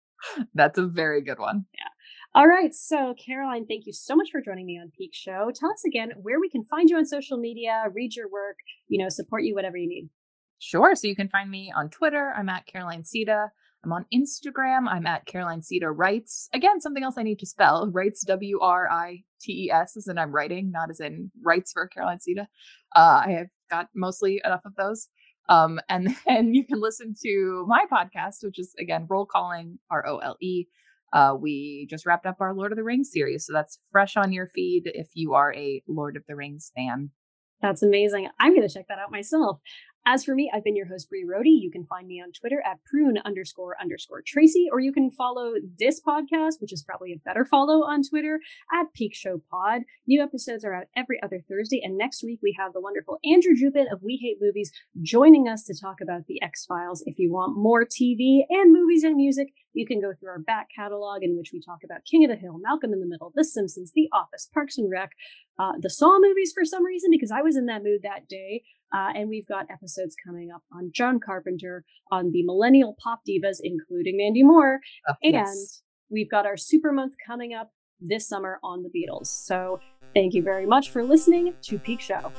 That's a very good one. Yeah. All right. So, Caroline, thank you so much for joining me on Peak Show. Tell us again where we can find you on social media, read your work, you know, support you, whatever you need. Sure. So you can find me on Twitter. I'm at Caroline Siede. I'm on Instagram. I'm at Caroline Siede Writes. Again, something else I need to spell. Writes W R I T E S, as in I'm writing, not as in writes for Caroline Siede. Uh, I have got mostly enough of those. Um, and <laughs> then you can listen to my podcast, which is again Role Calling R O L E. Uh, we just wrapped up our Lord of the Rings series, so that's fresh on your feed if you are a Lord of the Rings fan. That's amazing. I'm going to check that out myself. As for me, I've been your host, Bree Rody. You can find me on Twitter at prune underscore underscore Tracy, or you can follow this podcast, which is probably a better follow on Twitter, at Peak Show Pod. New episodes are out every other Thursday, and next week we have the wonderful Andrew Jupin of We Hate Movies joining us to talk about the X Files. If you want more TV and movies and music, you can go through our back catalog in which we talk about King of the Hill, Malcolm in the Middle, The Simpsons, The Office, Parks and Rec, uh, the Saw movies for some reason, because I was in that mood that day. Uh, and we've got episodes coming up on John Carpenter, on the millennial pop divas, including Mandy Moore. Oh, and yes. we've got our super month coming up this summer on the Beatles. So thank you very much for listening to Peak Show.